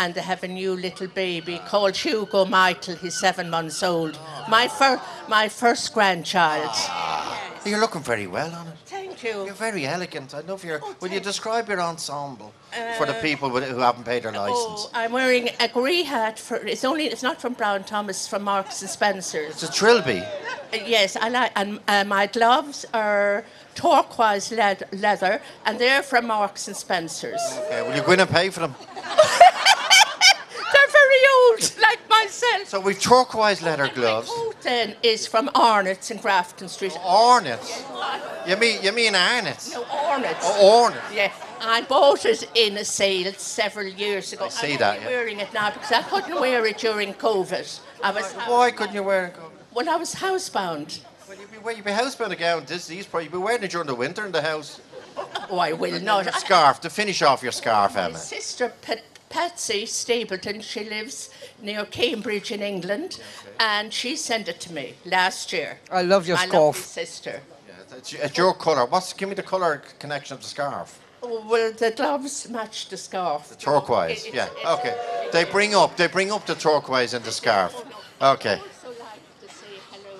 And they have a new little baby called Hugo Michael. He's seven months old. My, fir- my first grandchild. You're looking very well on it. Thank you. You're very elegant. I love your. will you describe your ensemble for the Uh, people who haven't paid their license? Oh, I'm wearing a grey hat. For, it's only. It's not from Brown Thomas. It's from Marks and Spencers. It's a trilby. Uh, Yes, I like, and uh, my gloves are turquoise lead- leather, and they're from Marks and Spencers. Okay, will you go in and pay for them? Very old, like myself. So we've turquoise leather gloves. My Coat then is from Arnott's in Grafton Street. Oh, Arnott's. You mean you mean Arnott's? No, Arnott's. Oh, Arnott's. Yeah, I bought it in a sale several years ago. I see I'm that, only yeah. wearing it now because I couldn't wear it during COVID. I was. Why couldn't you wear it? Well, I was housebound. Well, you'd be, well, you'd be housebound again. This, these probably you'd be wearing it during the winter in the house. Oh, I will not. A scarf to finish off your scarf, My Emma. sister Pat- Patsy Stapleton, she lives near Cambridge in England, and she sent it to me last year. I love your My scarf. lovely sister. It's, it's your colour. What's give me the colour connection of the scarf? Oh, well, the gloves match the scarf. The turquoise. It- Yeah. it's- Okay. They bring up. They bring up the turquoise and the scarf. Okay. So like to say hello.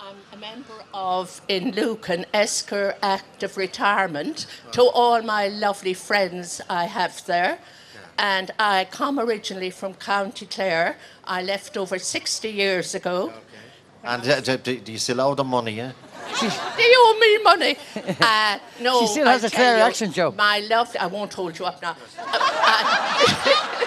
I'm a member of in Lucan Esker Active Retirement to all my lovely friends I have there. And I come originally from County Clare. I left over 60 years ago. And uh, do, do- do you still owe them money? Yeah. They owe me money. Uh, no, She still has I'll a Clare you, accent, Joe. My love, I won't hold you up now. Uh, uh,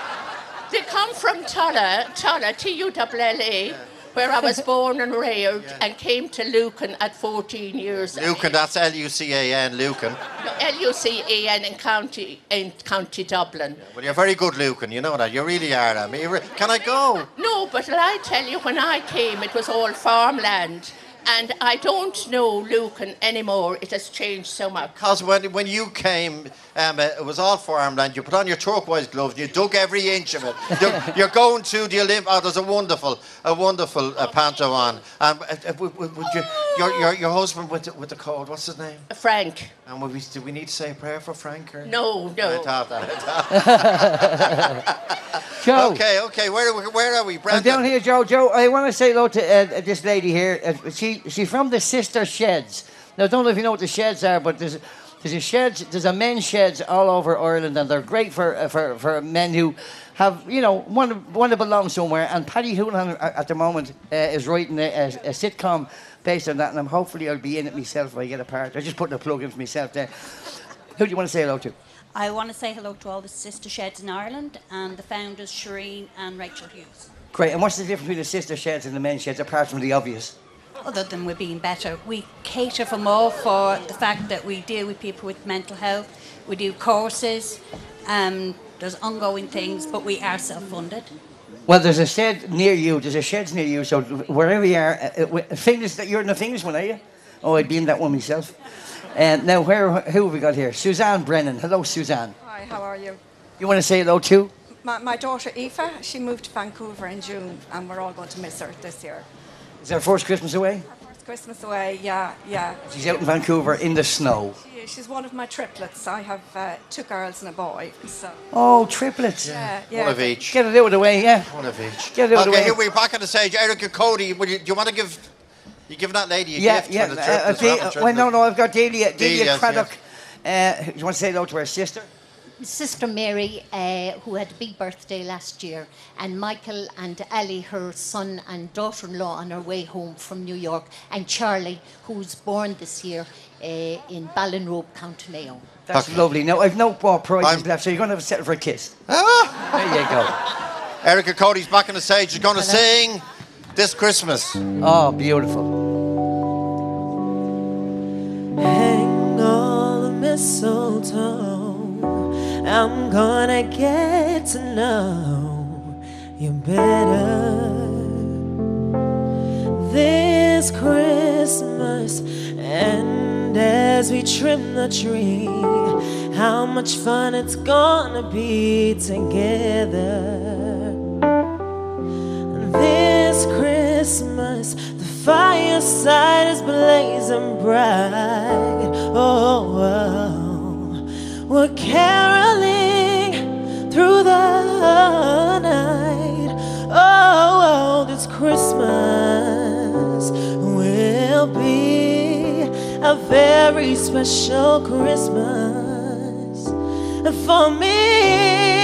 they come from Tulla, Tulla, T-U-L-L-A, where I was born and reared, and came to Lucan at 14 years. Old. Lucan. That's L U C A N. Lucan. L-U-C-A-N in County, in County Dublin. Well, you're very good, Lucan. You know that. You really are. I mean, can I go? No, but I tell you, when I came, it was all farmland. And I don't know Lucan anymore. It has changed so much. Because when, when you came, um, uh, it was all farmland. You put on your turquoise gloves and you dug every inch of it. You're, you're going to the Olymp. Oh, there's a wonderful, a wonderful uh, panto on. Um, uh, uh, would, would, would you, your, your, your husband with the, with the cold, what's his name? Frank. And would we, do we need to say a prayer for Frank? Or? No, no. I thought that. Joe. Okay, okay. Where are we? Where are we, I'm down here, Joe. Joe, I want to say hello to uh, this lady here. Uh, she she's from the Sister Sheds. Now, I don't know if you know what the sheds are, but there's there's a sheds there's a men's sheds all over Ireland, and they're great for uh, for for men who have you know want to want to belong somewhere. And Paddy Houlihan uh, at the moment uh, is writing a, a, a sitcom based on that, and I'm hopefully I'll be in it myself if I get a part. I'm just putting a plug in for myself there. Who do you want to say hello to? I want to say hello to all the sister sheds in Ireland and the founders, Shireen and Rachel Hughes. Great. And what's the difference between the sister sheds and the men's sheds, apart from the obvious? Other than we're being better, we cater for more for the fact that we deal with people with mental health. We do courses. Um, there's ongoing things, but we are self-funded. Well, there's a shed near you. There's a sheds near you. So wherever you are, uh, uh, Fingal, that you're in the Fingal one, are you? Oh, I'd be in that one myself. And now, where who have we got here? Suzanne Brennan. Hello, Suzanne. Hi, how are you? You want to say hello too? My, my daughter Aoife, she moved to Vancouver in June, and we're all going to miss her this year. Is our first Christmas away? First Christmas away, yeah, yeah. She's out in Vancouver in the snow. She, she's one of my triplets. I have uh, two girls and a boy, so. Oh, triplets. Yeah, yeah. One of each. Get it out of the way, yeah. One of each. Get it out of the okay, way. here we're back on the stage. Erica Cody, will you, do you want to give? You giving that lady a yeah, gift yeah. for the uh, uh, We're De- well, no, no. I've got Delia, Delia Delia's, Craddock. Uh, you want to say hello to her sister? Sister Mary, uh, who had a big birthday last year, and Michael and Ellie, her son and daughter in law, on her way home from New York, and Charlie, who's born this year uh, in Ballinrobe, County Mayo. That's lovely. Now, I've no more prizes left, so you're going to have to settle for a kiss. Ah! There you go. Erica Cody's back on the stage. She's going to sing this Christmas. Oh, beautiful. Hang all the mistletoe. I'm gonna get to know you better this Christmas. And as we trim the tree, how much fun it's gonna be together. This Christmas, the fireside is blazing bright. Oh, oh. oh. we're caroling through the night. Oh, oh, this Christmas will be a very special Christmas for me.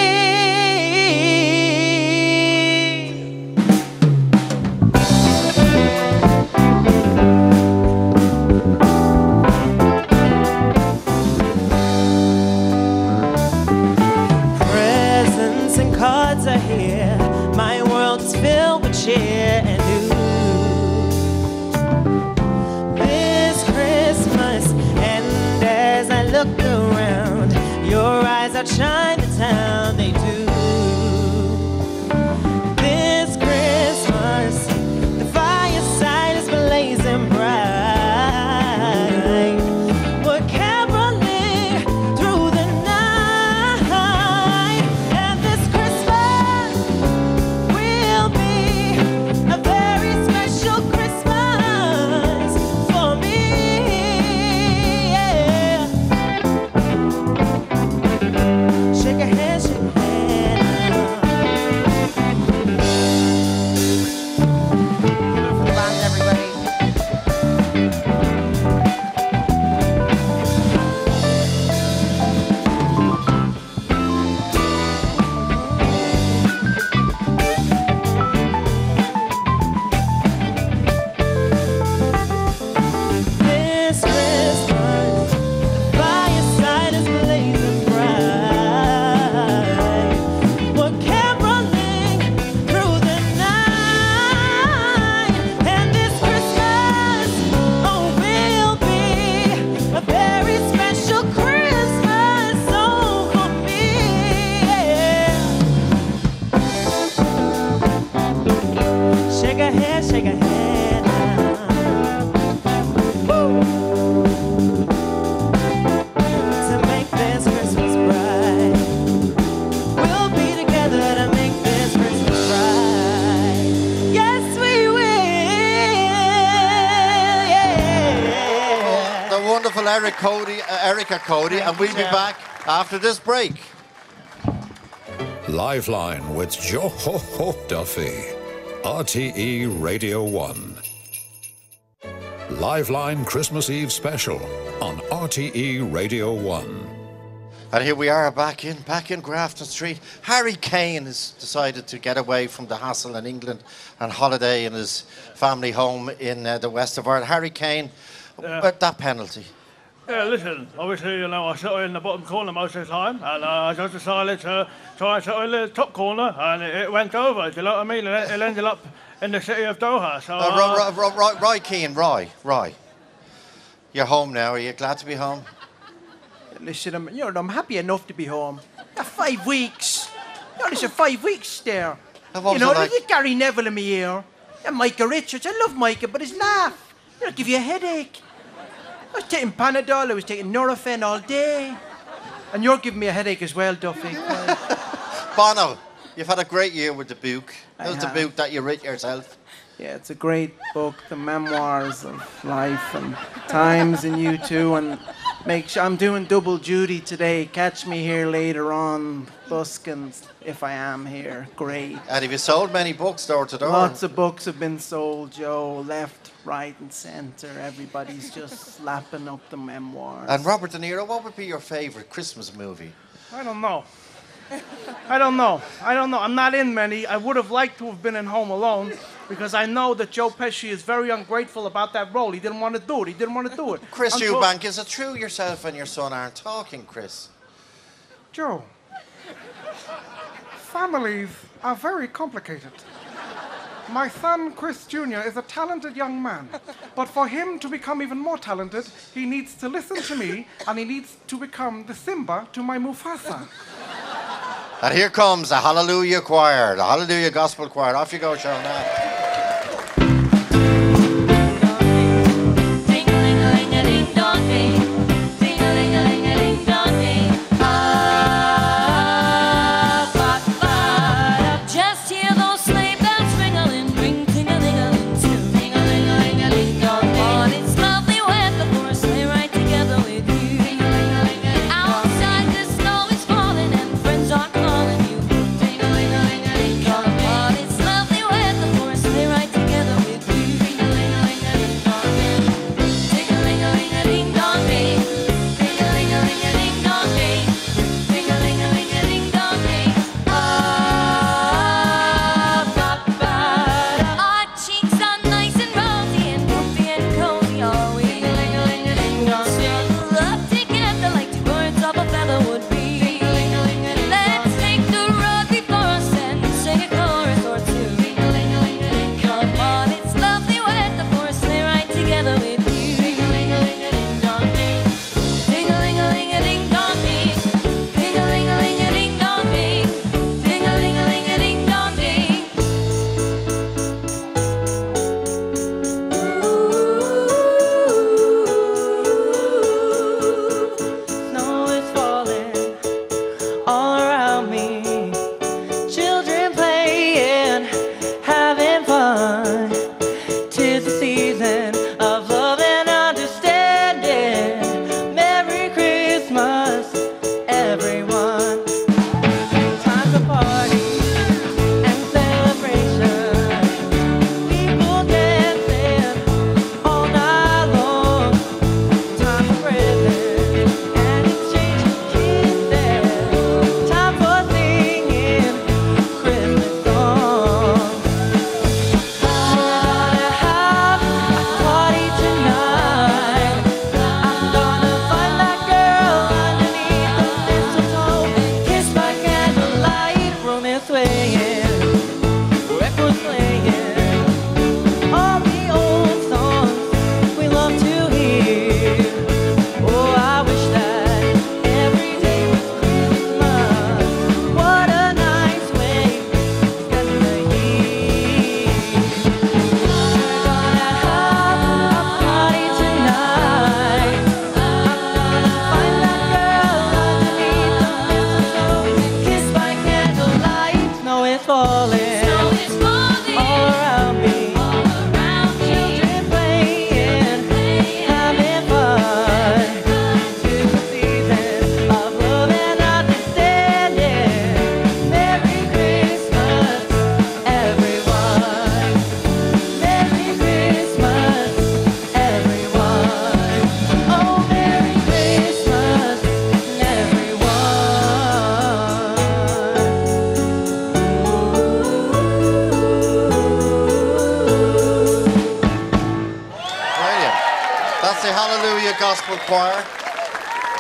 Your eyes outshine the town. They Eric Cody, uh, Erica Cody, and we'll be back after this break. Liveline with Joe Ho Ho Duffy. RTE Radio 1. Liveline Christmas Eve special on RTE Radio 1. And here we are back in back in Grafton Street. Harry Kane has decided to get away from the hassle in England and holiday in his family home in uh, the west of Ireland. Harry Kane, Yeah. but that penalty. Yeah, listen, obviously, you know, I sit in the bottom corner most of the time, and uh, I just decided to try and sit in the top corner, and it, it went over, do you know what I mean? It, it ended up in the city of Doha, so... Uh, Roy, Roy, Roy, Roy Keane, Roy, Roy. You're home now. Are you glad to be home? Listen, I'm, you know, I'm happy enough to be home. Five weeks. You know, listen, five weeks there. You know, it like? you get Gary Neville in my ear. Yeah, Micah Richards. I love Micah, but his laugh, you know, give you a headache. I was taking Panadol, I was taking Nurofen all day. And you're giving me a headache as well, Duffy. Bono, you've had a great year with the book. It was the book that you wrote yourself? Yeah, it's a great book, the memoirs of life and times in U2. And make sure I'm doing double duty today. Catch me here later on, buskins, if I am here. Great. And have you sold many books door to door? Lots of books have been sold, Joe, left, right, and centre. Everybody's just slapping up the memoirs. And Robert De Niro, what would be your favourite Christmas movie? I don't know. I don't know. I don't know. I'm not in many. I would have liked to have been in Home Alone because I know that Joe Pesci is very ungrateful about that role. He didn't want to do it. He didn't want to do it. Chris I'm so- Eubank, is it true yourself and your son aren't talking, Chris? Joe, families are very complicated. My son, Chris Jr., is a talented young man. But for him to become even more talented, he needs to listen to me and he needs to become the Simba to my Mufasa. And here comes the Hallelujah Choir, the Hallelujah Gospel Choir. Off you go, Sharon. Choir.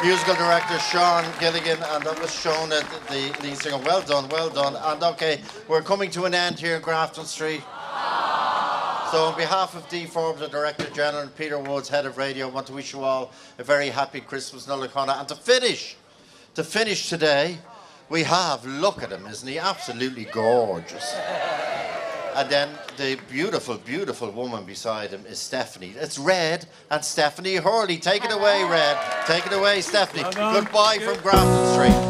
Musical director Sean Gilligan, and that was shown at the lead singer. Well done, well done. And okay, we're coming to an end here in Grafton Street. So, on behalf of Dee Forbes, the Director General, and Peter Woods, Head of Radio, I want to wish you all a very happy Christmas, Nollaig Shona. And to finish, to finish today, we have, look at him, isn't he? Absolutely gorgeous. And then the beautiful, beautiful woman beside him is Stephanie. It's Red and Stephanie Hurley. Take it away, Red. Take it away, Stephanie. Goodbye from Grafton Street.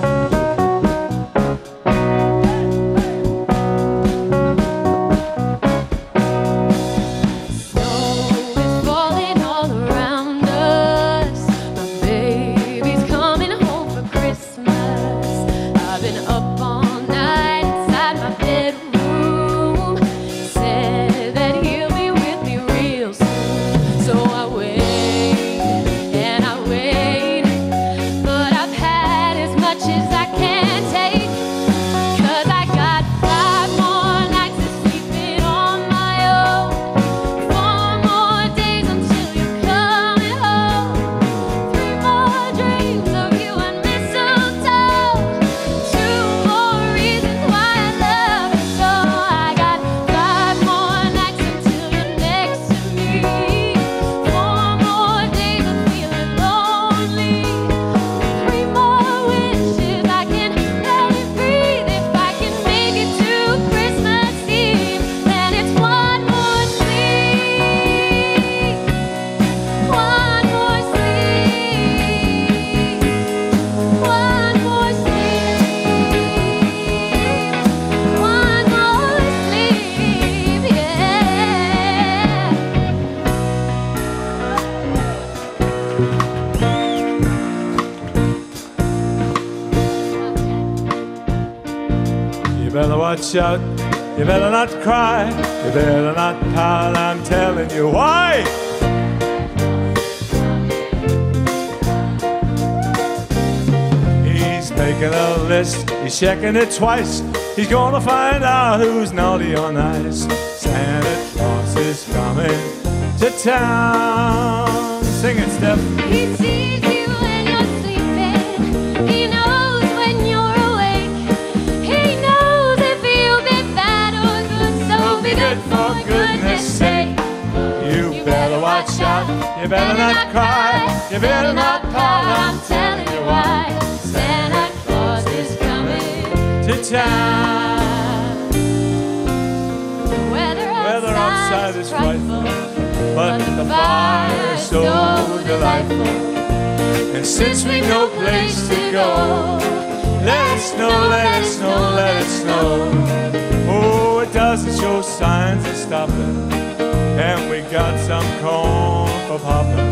Better not cry. You better not pout. I'm telling you why. He's making a list. He's checking it twice. He's gonna find out who's naughty or nice. Santa Claus is coming to town. Sing it, Steph. You better not cry. You better not pout. I'm telling you why. Santa Claus is coming to town. The weather outside is frightful, but the fire's so delightful. And since we've no place to go, let it snow, let it snow, let it snow. Oh, it doesn't show signs of stopping, and we got some corn for popping.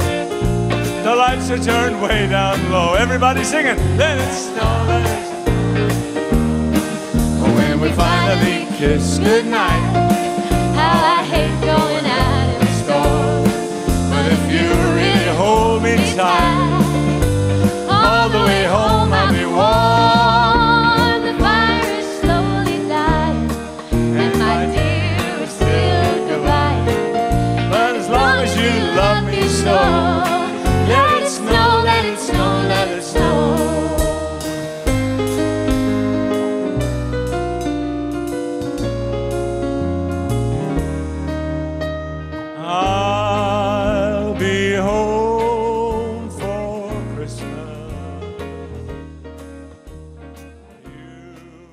The lights are turned way down low. Everybody singing, let it snow, let it snow. When we finally kiss goodnight. How I hate going out in the store. But if you really hold me tight,